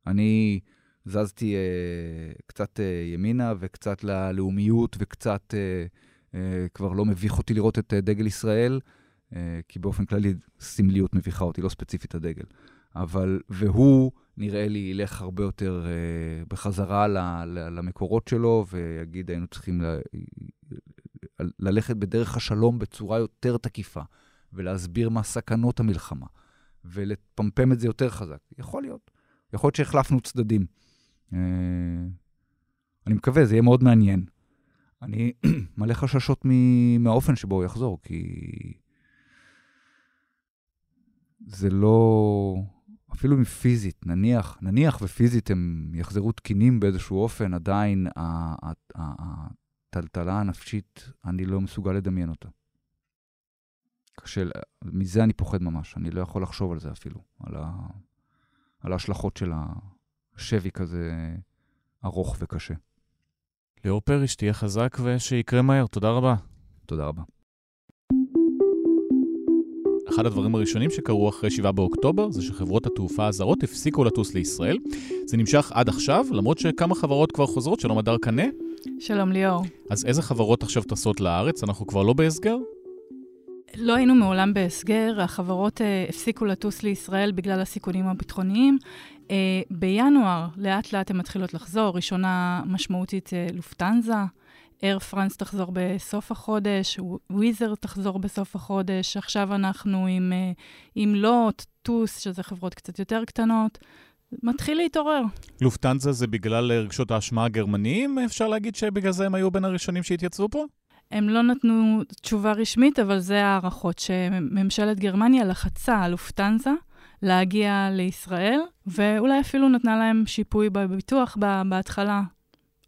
אני זזתי אה, קצת אה, ימינה וקצת ללאומיות וקצת אה, אה, כבר לא מביך אותי לראות את אה, דגל ישראל, אה, כי באופן כללי סמליות מביכה אותי, לא ספציפית הדגל. אבל, והוא, נראה לי, ילך הרבה יותר אה, בחזרה למקורות שלו, ויגיד, היינו צריכים ל, ללכת בדרך השלום בצורה יותר תקיפה, ולהסביר מה סכנות המלחמה, ולפמפם את זה יותר חזק. יכול להיות. יכול להיות שהחלפנו צדדים. אה, אני מקווה, זה יהיה מאוד מעניין. אני *clears throat* מלא חששות מהאופן שבו הוא יחזור, כי זה לא... אפילו מפיזית, נניח, נניח ופיזית הם יחזרו תקינים באיזשהו אופן, עדיין הטלטלה הנפשית, אני לא מסוגל לדמיין אותה. קשה, מזה אני פוחד ממש, אני לא יכול לחשוב על זה אפילו, על, ה, על ההשלכות של השבי כזה ארוך וקשה. ליאור פרי, שתהיה חזק ושיקרה מהר. תודה רבה. תודה רבה. אחד הדברים הראשונים שקרו אחרי 7 באוקטובר זה שחברות התעופה הזרות הפסיקו לטוס לישראל. זה נמשך עד עכשיו, למרות שכמה חברות כבר חוזרות. שלום הדר קנה. שלום ליאור. אז איזה חברות עכשיו טסות לארץ? אנחנו כבר לא בהסגר? לא היינו מעולם בהסגר, החברות uh, הפסיקו לטוס לישראל בגלל הסיכונים הביטחוניים. Uh, בינואר, לאט לאט הן מתחילות לחזור, ראשונה משמעותית uh, לופטנזה, אייר פרנס תחזור בסוף החודש, וויזר תחזור בסוף החודש, עכשיו אנחנו עם, uh, עם לוט, טוס, שזה חברות קצת יותר קטנות. מתחיל להתעורר. לופטנזה זה בגלל רגשות האשמה הגרמניים? אפשר להגיד שבגלל זה הם היו בין הראשונים שהתייצבו פה? הם לא נתנו תשובה רשמית, אבל זה הערכות, שממשלת גרמניה לחצה על לופטנזה להגיע לישראל, ואולי אפילו נתנה להם שיפוי בביטוח בהתחלה.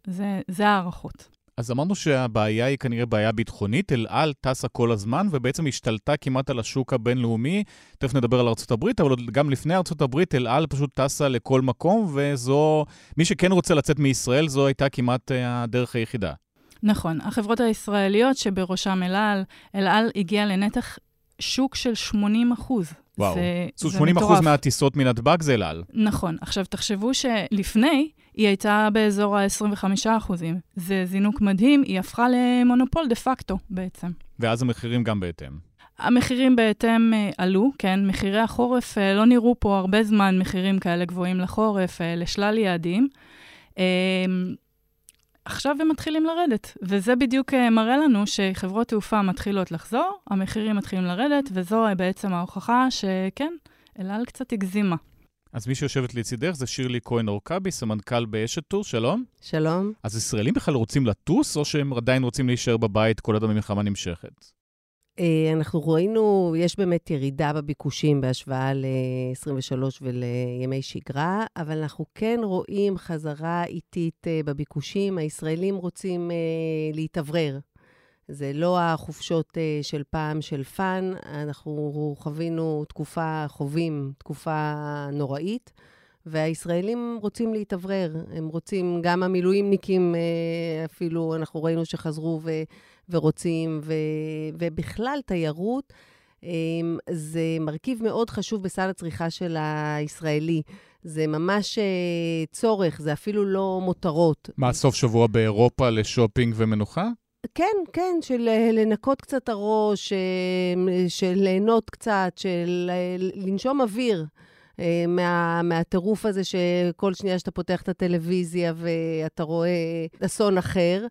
זה, זה הערכות. אז אמרנו שהבעיה היא כנראה בעיה ביטחונית, אל על טסה כל הזמן ובעצם השתלטה כמעט על השוק הבינלאומי. תכף נדבר על ארה"ב, אבל גם לפני ארה"ב אל על פשוט טסה לכל מקום, וזו, מי שכן רוצה לצאת מישראל, זו הייתה כמעט אה, הדרך היחידה. נכון. החברות הישראליות, שבראשם אל על, אל על הגיעה לנתח שוק של 80 אחוז. וואו, זה, 80 אחוז מהטיסות מנתב"ג זה אל על. נכון. עכשיו, תחשבו שלפני, היא הייתה באזור ה-25 אחוזים. זה זינוק מדהים, היא הפכה למונופול דה פקטו בעצם. ואז המחירים גם בהתאם. המחירים בהתאם uh, עלו, כן, מחירי החורף, uh, לא נראו פה הרבה זמן מחירים כאלה גבוהים לחורף, uh, לשלל יעדים. עכשיו הם מתחילים לרדת, וזה בדיוק uh, מראה לנו שחברות תעופה מתחילות לחזור, המחירים מתחילים לרדת, וזו בעצם ההוכחה שכן, אל על קצת הגזימה. אז מי שיושבת לצידך זה שירלי כהן אורקבי, סמנכ"ל באשת טורס, שלום. שלום. אז ישראלים בכלל רוצים לטוס, או שהם עדיין רוצים להישאר בבית כל עוד המלחמה נמשכת? אה, אנחנו ראינו, יש באמת ירידה בביקושים בהשוואה ל-23 ולימי שגרה, אבל אנחנו כן רואים חזרה איטית אה, בביקושים. הישראלים רוצים אה, להתאוורר. זה לא החופשות של פעם של fun, אנחנו חווינו תקופה, חווים תקופה נוראית. והישראלים רוצים להתאוורר, הם רוצים, גם המילואימניקים אפילו, אנחנו ראינו שחזרו ו... ורוצים, ו, ובכלל תיירות. אמ, זה מרכיב מאוד חשוב בסל הצריכה של הישראלי. זה ממש אה, צורך, זה אפילו לא מותרות. מה, סוף שבוע באירופה לשופינג ומנוחה? כן, כן, של אה, לנקות קצת הראש, אה, של ליהנות קצת, של לנשום אוויר. מה, מהטירוף הזה שכל שנייה שאתה פותח את הטלוויזיה ואתה רואה אסון אחר.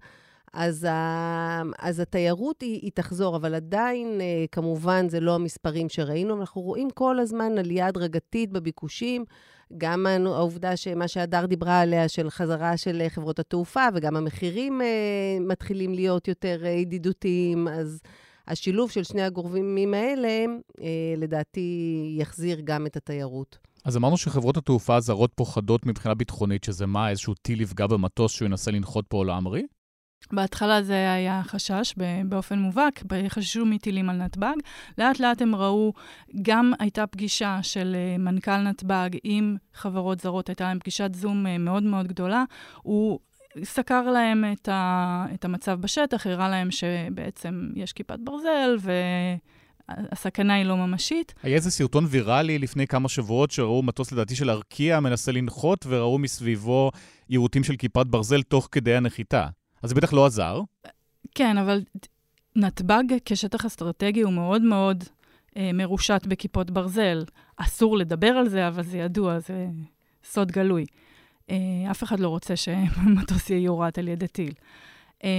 אז, ה, אז התיירות היא, היא תחזור, אבל עדיין, אה, כמובן, זה לא המספרים שראינו. אנחנו רואים כל הזמן עלייה הדרגתית בביקושים, גם העובדה שמה שהדר דיברה עליה, של חזרה של חברות התעופה, וגם המחירים uh, מתחילים להיות יותר uh, ידידותיים, אז השילוב של שני הגורמים האלה, לדעתי, יחזיר גם את התיירות. אז אמרנו שחברות התעופה הזרות פוחדות מבחינה ביטחונית, שזה מה, איזשהו טיל יפגע במטוס שהוא ינסה לנחות פה לעמרי? בהתחלה זה היה חשש באופן מובהק, חששו מטילים על נתב"ג. לאט לאט הם ראו, גם הייתה פגישה של אה, מנכ"ל נתב"ג עם חברות זרות, הייתה להם פגישת זום אה, מאוד מאוד גדולה. הוא סקר להם את, ה, את המצב בשטח, הראה להם שבעצם יש כיפת ברזל ו... הסכנה היא לא ממשית. היה איזה סרטון ויראלי לפני כמה שבועות שראו מטוס לדעתי של ארקיע מנסה לנחות וראו מסביבו יירוטים של כיפת ברזל תוך כדי הנחיתה. אז זה בטח לא עזר. כן, אבל נתב"ג כשטח אסטרטגי הוא מאוד מאוד אה, מרושת בכיפות ברזל. אסור לדבר על זה, אבל זה ידוע, זה סוד גלוי. אה, אף אחד לא רוצה שמטוס יהיה יורט על ידי טיל. אה,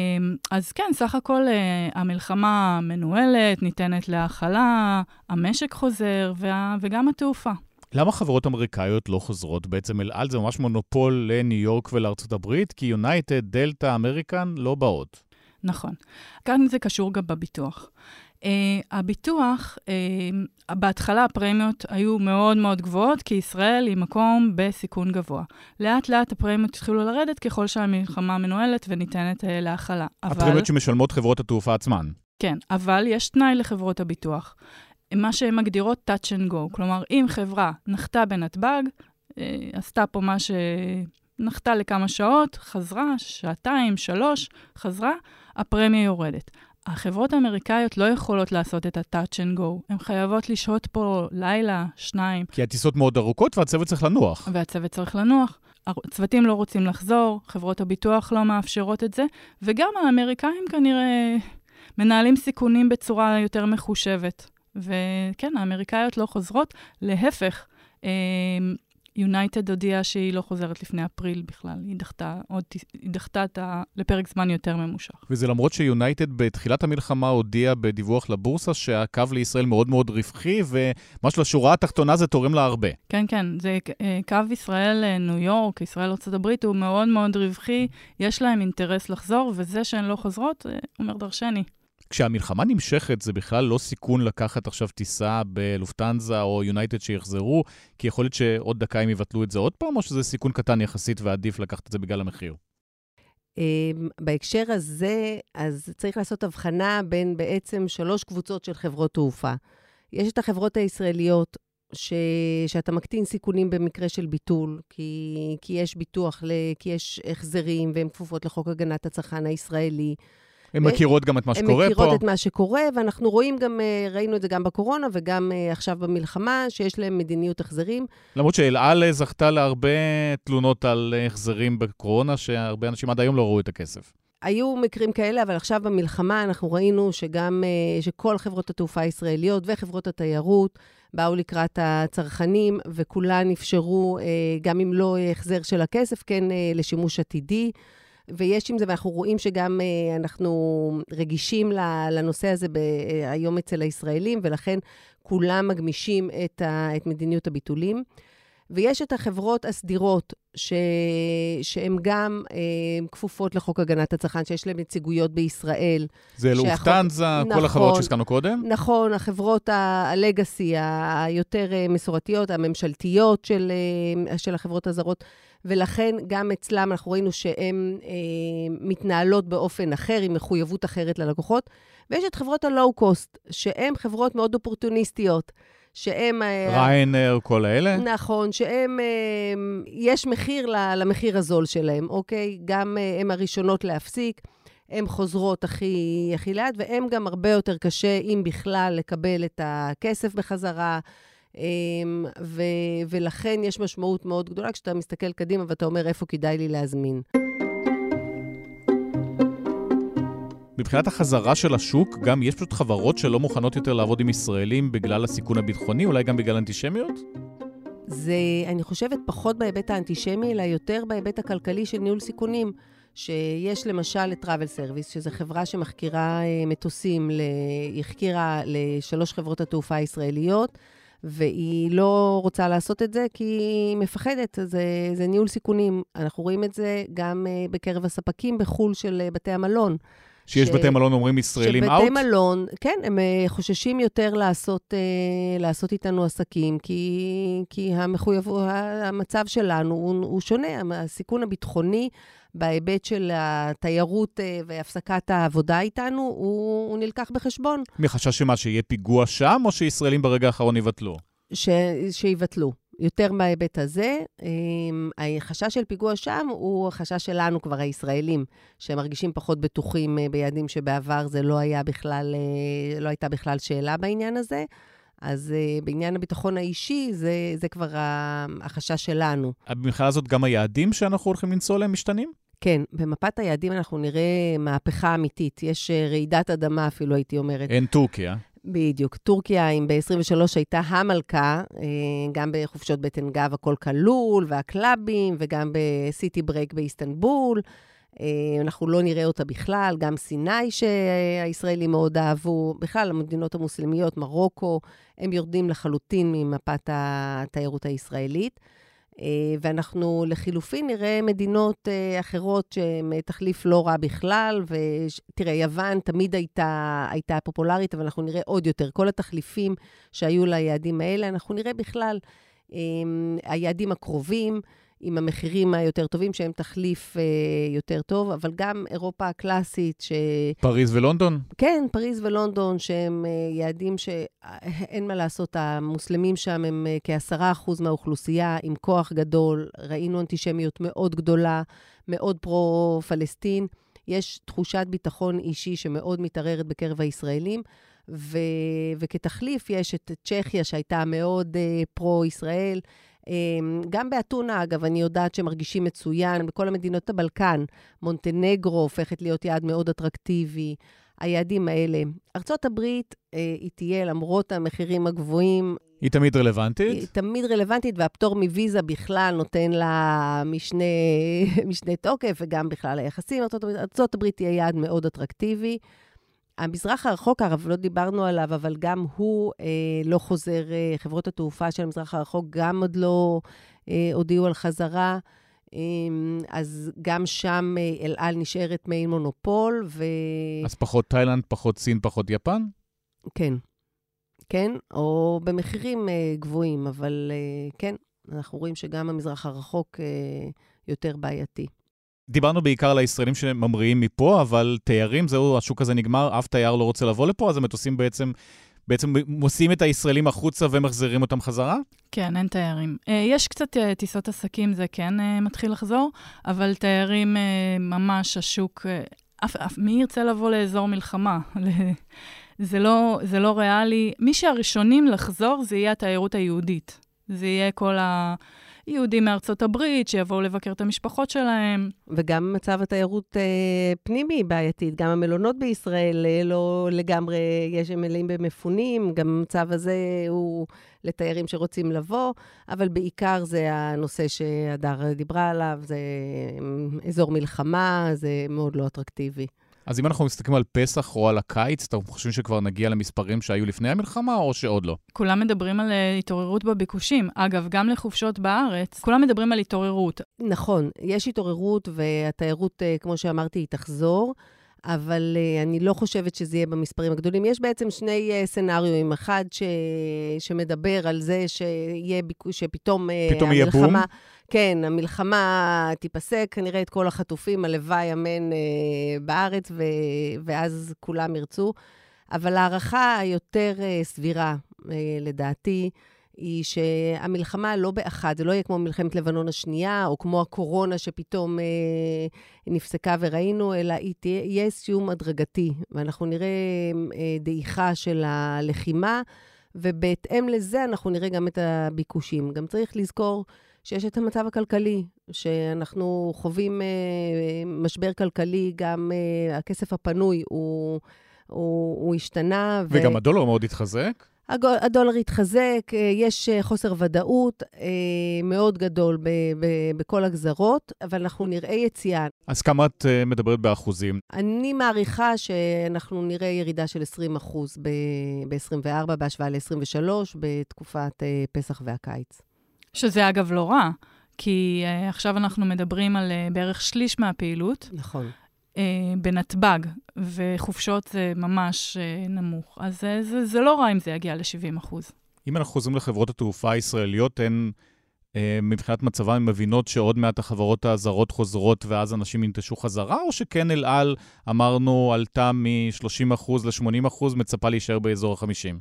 אז כן, סך הכל אה, המלחמה מנוהלת, ניתנת להכלה, המשק חוזר, וה, וגם התעופה. למה חברות אמריקאיות לא חוזרות? בעצם אל על זה ממש מונופול לניו יורק ולארצות הברית, כי יונייטד, דלתא, אמריקן לא באות. נכון. כאן זה קשור גם בביטוח. Uh, הביטוח, uh, בהתחלה הפרמיות היו מאוד מאוד גבוהות, כי ישראל היא מקום בסיכון גבוה. לאט לאט הפרמיות התחילו לרדת ככל שהמלחמה מנוהלת וניתנת uh, להכלה. הפרמיות אבל... שמשלמות חברות התעופה עצמן. כן, אבל יש תנאי לחברות הביטוח. מה שהן מגדירות touch and go. כלומר, אם חברה נחתה בנתב"ג, אה, עשתה פה מה ש... נחתה לכמה שעות, חזרה, שעתיים, שלוש, חזרה, הפרמיה יורדת. החברות האמריקאיות לא יכולות לעשות את ה-touch and go. הן חייבות לשהות פה לילה, שניים. כי הטיסות מאוד ארוכות והצוות צריך לנוח. והצוות צריך לנוח. הצוותים לא רוצים לחזור, חברות הביטוח לא מאפשרות את זה, וגם האמריקאים כנראה מנהלים סיכונים בצורה יותר מחושבת. וכן, האמריקאיות לא חוזרות, להפך. יונייטד הודיעה שהיא לא חוזרת לפני אפריל בכלל, היא דחתה, עוד, היא דחתה את ה, לפרק זמן יותר ממושך. וזה למרות שיונייטד בתחילת המלחמה הודיעה בדיווח לבורסה שהקו לישראל מאוד מאוד רווחי, וממש לשורה התחתונה זה תורם לה הרבה. כן, כן, זה אה, קו ישראל אה, יורק, ישראל ארה"ב, הוא מאוד מאוד רווחי, יש להם אינטרס לחזור, וזה שהן לא חוזרות, אה, אומר דרשני. כשהמלחמה נמשכת, זה בכלל לא סיכון לקחת עכשיו טיסה בלופטנזה או יונייטד שיחזרו, כי יכול להיות שעוד דקה הם יבטלו את זה עוד פעם, או שזה סיכון קטן יחסית ועדיף לקחת את זה בגלל המחיר? אמ, בהקשר הזה, אז צריך לעשות הבחנה בין בעצם שלוש קבוצות של חברות תעופה. יש את החברות הישראליות, ש... שאתה מקטין סיכונים במקרה של ביטול, כי, כי יש ביטוח, ל... כי יש החזרים והן כפופות לחוק הגנת הצרכן הישראלי. הן מכירות גם את מה שקורה פה. הן מכירות את מה שקורה, ואנחנו רואים גם, אה, ראינו את זה גם בקורונה וגם אה, עכשיו במלחמה, שיש להם מדיניות החזרים. למרות שאל על זכתה להרבה תלונות על החזרים בקורונה, שהרבה אנשים עד היום לא ראו את הכסף. היו מקרים כאלה, אבל עכשיו במלחמה אנחנו ראינו שגם, אה, שכל חברות התעופה הישראליות וחברות התיירות באו לקראת הצרכנים, וכולן אפשרו, גם אם לא החזר של הכסף, כן לשימוש עתידי. ויש עם זה, ואנחנו רואים שגם אה, אנחנו רגישים לנושא הזה אה, היום אצל הישראלים, ולכן כולם מגמישים את, ה, את מדיניות הביטולים. ויש את החברות הסדירות, ש... שהן גם אה, כפופות לחוק הגנת הצרכן, שיש להן נציגויות בישראל. זה שהחוק... לופטנזה, נכון, כל החברות שהזכרנו קודם? נכון, החברות הלגאסי, היותר מסורתיות, הממשלתיות של, של החברות הזרות. ולכן גם אצלם אנחנו ראינו שהן אה, מתנהלות באופן אחר, עם מחויבות אחרת ללקוחות. ויש את חברות הלואו-קוסט, שהן חברות מאוד אופורטוניסטיות. שהם... אה, ריינר, כל האלה? נכון, שהם, אה, יש מחיר למחיר הזול שלהם, אוקיי? גם אה, הן הראשונות להפסיק, הן חוזרות הכי, הכי לאט, והן גם הרבה יותר קשה, אם בכלל, לקבל את הכסף בחזרה. אמ, ו- ולכן יש משמעות מאוד גדולה כשאתה מסתכל קדימה ואתה אומר איפה כדאי לי להזמין. מבחינת החזרה של השוק, גם יש פשוט חברות שלא מוכנות יותר לעבוד עם ישראלים בגלל הסיכון הביטחוני, אולי גם בגלל אנטישמיות? זה, אני חושבת, פחות בהיבט האנטישמי, אלא יותר בהיבט הכלכלי של ניהול סיכונים. שיש למשל את Travel Service, שזו חברה שמחקירה אה, מטוסים, החקירה לשלוש חברות התעופה הישראליות. והיא לא רוצה לעשות את זה כי היא מפחדת, זה, זה ניהול סיכונים. אנחנו רואים את זה גם uh, בקרב הספקים בחו"ל של uh, בתי המלון. שיש ש... בתי מלון אומרים ישראלים אאוט? שבתי מלון, כן, הם uh, חוששים יותר לעשות, uh, לעשות איתנו עסקים, כי, כי המחויב, המצב שלנו הוא, הוא שונה. הסיכון הביטחוני בהיבט של התיירות אה, והפסקת העבודה איתנו, הוא, הוא נלקח בחשבון. מחשש שמה, שיהיה פיגוע שם, או שישראלים ברגע האחרון יבטלו? ש... שיבטלו. יותר בהיבט הזה. אמ, החשש של פיגוע שם הוא החשש שלנו כבר, הישראלים, שמרגישים פחות בטוחים אה, ביעדים שבעבר זה לא היה בכלל, אה, לא הייתה בכלל שאלה בעניין הזה. אז uh, בעניין הביטחון האישי, זה, זה כבר החשש שלנו. במכלל הזאת גם היעדים שאנחנו הולכים לנסוע להם משתנים? כן, במפת היעדים אנחנו נראה מהפכה אמיתית. יש אה, רעידת אדמה אפילו, הייתי אומרת. אין טורקיה. בדיוק. טורקיה, אם ב-23 הייתה המלכה, אה, גם בחופשות בטן גב הכל כלול, והקלאבים, וגם בסיטי ברייק באיסטנבול. אה, אנחנו לא נראה אותה בכלל, גם סיני שהישראלים מאוד אהבו, בכלל המדינות המוסלמיות, מרוקו, הם יורדים לחלוטין ממפת התיירות הישראלית. אה, ואנחנו לחילופין נראה מדינות אה, אחרות שהן תחליף לא רע בכלל, ותראה, יוון תמיד הייתה, הייתה פופולרית, אבל אנחנו נראה עוד יותר. כל התחליפים שהיו ליעדים האלה, אנחנו נראה בכלל היעדים הקרובים. עם המחירים היותר טובים, שהם תחליף אה, יותר טוב, אבל גם אירופה הקלאסית, ש... פריז ולונדון? כן, פריז ולונדון, שהם אה, יעדים שאין מה לעשות, המוסלמים שם הם אה, כעשרה אחוז מהאוכלוסייה, עם כוח גדול, ראינו אנטישמיות מאוד גדולה, מאוד פרו-פלסטין. יש תחושת ביטחון אישי שמאוד מתערערת בקרב הישראלים. ו- וכתחליף יש את צ'כיה, שהייתה מאוד uh, פרו-ישראל, גם באתונה, אגב, אני יודעת שמרגישים מצוין, בכל המדינות הבלקן, מונטנגרו הופכת להיות יעד מאוד אטרקטיבי. היעדים האלה. ארצות הברית, אה, היא תהיה, למרות המחירים הגבוהים... היא תמיד רלוונטית? היא תמיד רלוונטית, והפטור מוויזה בכלל נותן לה משנה, *laughs* משנה תוקף, וגם בכלל היחסים. ארצות הברית, ארצות הברית תהיה יעד מאוד אטרקטיבי. המזרח הרחוק, הרב, לא דיברנו עליו, אבל גם הוא אה, לא חוזר, אה, חברות התעופה של המזרח הרחוק גם עוד לא אה, הודיעו על חזרה. אה, אז גם שם אה, אל על נשארת מעין מונופול, ו... אז פחות תאילנד, פחות סין, פחות יפן? כן. כן, או במחירים אה, גבוהים, אבל אה, כן, אנחנו רואים שגם המזרח הרחוק אה, יותר בעייתי. דיברנו בעיקר על הישראלים שממריאים מפה, אבל תיירים, זהו, השוק הזה נגמר, אף תייר לא רוצה לבוא לפה, אז המטוסים בעצם, בעצם מוציאים את הישראלים החוצה ומחזירים אותם חזרה? כן, אין תיירים. אה, יש קצת אה, טיסות עסקים, זה כן אה, מתחיל לחזור, אבל תיירים, ממש השוק, אף, אף, מי ירצה לבוא לאזור מלחמה? *laughs* זה לא, זה לא ריאלי. מי שהראשונים לחזור זה יהיה התיירות היהודית. זה יהיה כל ה... יהודים מארצות הברית, שיבואו לבקר את המשפחות שלהם. וגם מצב התיירות אה, פנימי בעייתית. גם המלונות בישראל אה, לא לגמרי, יש הם מלאים במפונים, גם המצב הזה הוא לתיירים שרוצים לבוא, אבל בעיקר זה הנושא שהדר דיברה עליו, זה אה, אזור מלחמה, זה מאוד לא אטרקטיבי. אז אם אנחנו מסתכלים על פסח או על הקיץ, אתם חושבים שכבר נגיע למספרים שהיו לפני המלחמה, או שעוד לא? כולם מדברים על uh, התעוררות בביקושים. אגב, גם לחופשות בארץ, כולם מדברים על התעוררות. נכון, יש התעוררות, והתיירות, uh, כמו שאמרתי, היא תחזור. אבל uh, אני לא חושבת שזה יהיה במספרים הגדולים. יש בעצם שני uh, סנאריואים. אחד ש... שמדבר על זה שיהיה ביקוש, שפתאום uh, פתאום המלחמה... יהיה בום? כן, המלחמה תיפסק, כנראה את כל החטופים, הלוואי אמן בארץ, ו... ואז כולם ירצו. אבל ההערכה היותר סבירה, לדעתי, היא שהמלחמה לא באחד, זה לא יהיה כמו מלחמת לבנון השנייה, או כמו הקורונה שפתאום אה, נפסקה וראינו, אלא היא תהיה, יהיה סיום הדרגתי, ואנחנו נראה אה, דעיכה של הלחימה, ובהתאם לזה אנחנו נראה גם את הביקושים. גם צריך לזכור שיש את המצב הכלכלי, שאנחנו חווים אה, משבר כלכלי, גם אה, הכסף הפנוי הוא, הוא, הוא השתנה. וגם ו... הדולר מאוד התחזק. הדולר התחזק, אה, יש אה, חוסר ודאות אה, מאוד גדול בכל הגזרות, אבל אנחנו נראה יציאה. אז כמה את מדברת באחוזים? אני מעריכה שאנחנו נראה ירידה של 20 אחוז ב-24 בהשוואה ל-23 בתקופת פסח והקיץ. שזה אגב לא רע, כי עכשיו אנחנו מדברים על בערך שליש מהפעילות. נכון. אה, בנתב"ג, וחופשות זה ממש אה, נמוך. אז זה, זה, זה לא רע אם זה יגיע ל-70 אחוז. אם אנחנו חוזרים לחברות התעופה הישראליות, הן אה, מבחינת מצבן מבינות שעוד מעט החברות הזרות חוזרות ואז אנשים ינטשו חזרה, או שכן אל על, אמרנו, עלתה מ-30 אחוז ל-80 אחוז, מצפה להישאר באזור ה-50?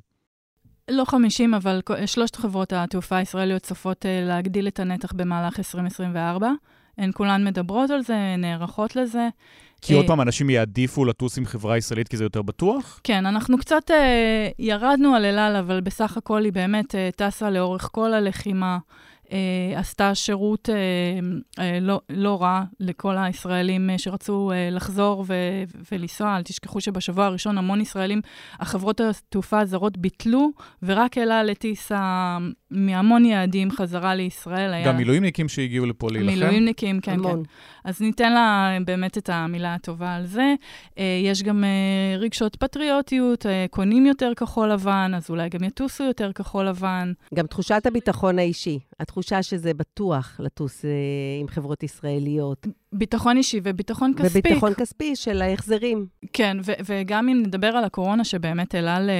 לא 50, אבל שלושת חברות התעופה הישראליות צופות אה, להגדיל את הנתח במהלך 2024. הן כולן מדברות על זה, נערכות לזה. כי עוד אה, פעם, אנשים יעדיפו לטוס עם חברה ישראלית כי זה יותר בטוח? כן, אנחנו קצת אה, ירדנו על אל על, אבל בסך הכל היא באמת אה, טסה לאורך כל הלחימה. אה, עשתה שירות אה, אה, לא, לא רע לכל הישראלים אה, שרצו אה, לחזור ו- ולנסוע. אל תשכחו שבשבוע הראשון המון ישראלים, החברות התעופה הזרות ביטלו, ורק אל על הטיסה מהמון יעדים חזרה לישראל. היה... גם מילואימניקים שהגיעו לפה להילחם? מילואימניקים, כן, המון. כן. אז ניתן לה באמת את המילה הטובה על זה. אה, יש גם אה, רגשות פטריוטיות, אה, קונים יותר כחול לבן, אז אולי גם יטוסו יותר כחול לבן. גם תחושת הביטחון האישי, התחושה שזה בטוח לטוס עם חברות ישראליות. ביטחון אישי וביטחון כספי. וביטחון כספי של ההחזרים. כן, ו- וגם אם נדבר על הקורונה, שבאמת אל על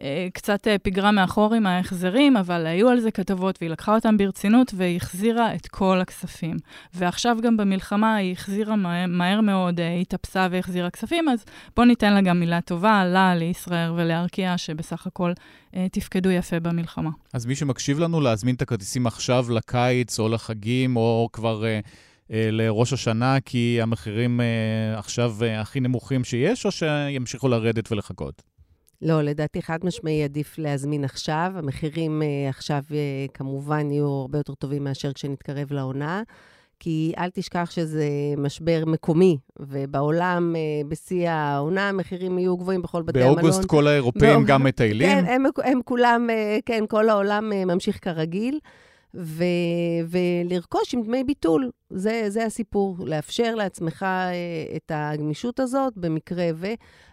אה, קצת אה, פיגרה מאחור עם ההחזרים, אבל היו על זה כתבות, והיא לקחה אותם ברצינות, והיא החזירה את כל הכספים. ועכשיו גם במלחמה היא החזירה מה- מהר מאוד, אה, היא התאפסה והחזירה כספים, אז בואו ניתן לה גם מילה טובה, לה, לישראל ולארקיע, שבסך הכל אה, תפקדו יפה במלחמה. אז מי שמקשיב לנו, להזמין את הכרטיסים עכשיו לקיץ או לחגים, או כבר... אה... אה, לראש השנה, כי המחירים אה, עכשיו אה, הכי נמוכים שיש, או שימשיכו לרדת ולחכות? לא, לדעתי חד משמעי עדיף להזמין עכשיו. המחירים עכשיו כמובן יהיו הרבה יותר טובים מאשר כשנתקרב לעונה. כי אל תשכח שזה משבר מקומי, ובעולם, בשיא העונה, המחירים יהיו גבוהים בכל בתי המלון. באוגוסט כל האירופאים גם מטיילים? כן, הם, הם כולם, כן, כל העולם ממשיך כרגיל. ו- ולרכוש עם דמי ביטול. זה, זה הסיפור, לאפשר לעצמך אה, את הגמישות הזאת במקרה ו...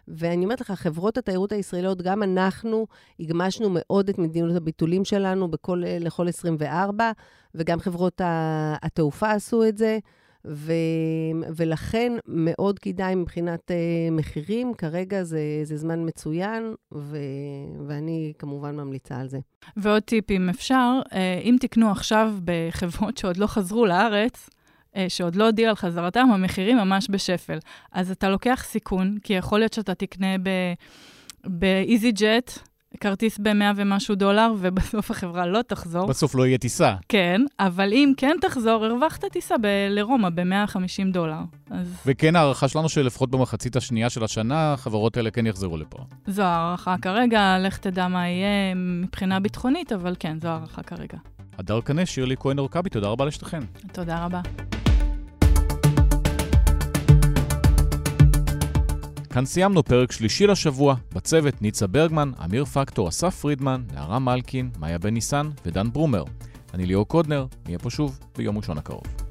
ואני אומרת לך, חברות התיירות הישראליות, גם אנחנו הגמשנו מאוד את מדיניות הביטולים שלנו בכל, לכל 24, וגם חברות התעופה עשו את זה. ו, ולכן מאוד כדאי מבחינת uh, מחירים, כרגע זה, זה זמן מצוין, ו, ואני כמובן ממליצה על זה. ועוד טיפ, אם אפשר, uh, אם תקנו עכשיו בחברות שעוד לא חזרו לארץ, uh, שעוד לא הודיעו על חזרתם, המחירים ממש בשפל. אז אתה לוקח סיכון, כי יכול להיות שאתה תקנה באיזי ג'ט, כרטיס ב-100 ומשהו דולר, ובסוף החברה לא תחזור. בסוף לא יהיה טיסה. כן, אבל אם כן תחזור, הרווחת טיסה ב- לרומא ב-150 דולר. אז... וכן, ההערכה שלנו שלפחות במחצית השנייה של השנה, החברות האלה כן יחזרו לפה. זו הערכה כרגע, לך תדע מה יהיה מבחינה ביטחונית, אבל כן, זו הערכה כרגע. הדר קנה, שירלי כהן אורקבי, תודה רבה לשתיכן. תודה רבה. כאן סיימנו פרק שלישי לשבוע, בצוות ניצה ברגמן, אמיר פקטור, אסף פרידמן, נערה מלקין, מאיה בן ניסן ודן ברומר. אני ליאור קודנר, נהיה פה שוב ביום ראשון הקרוב.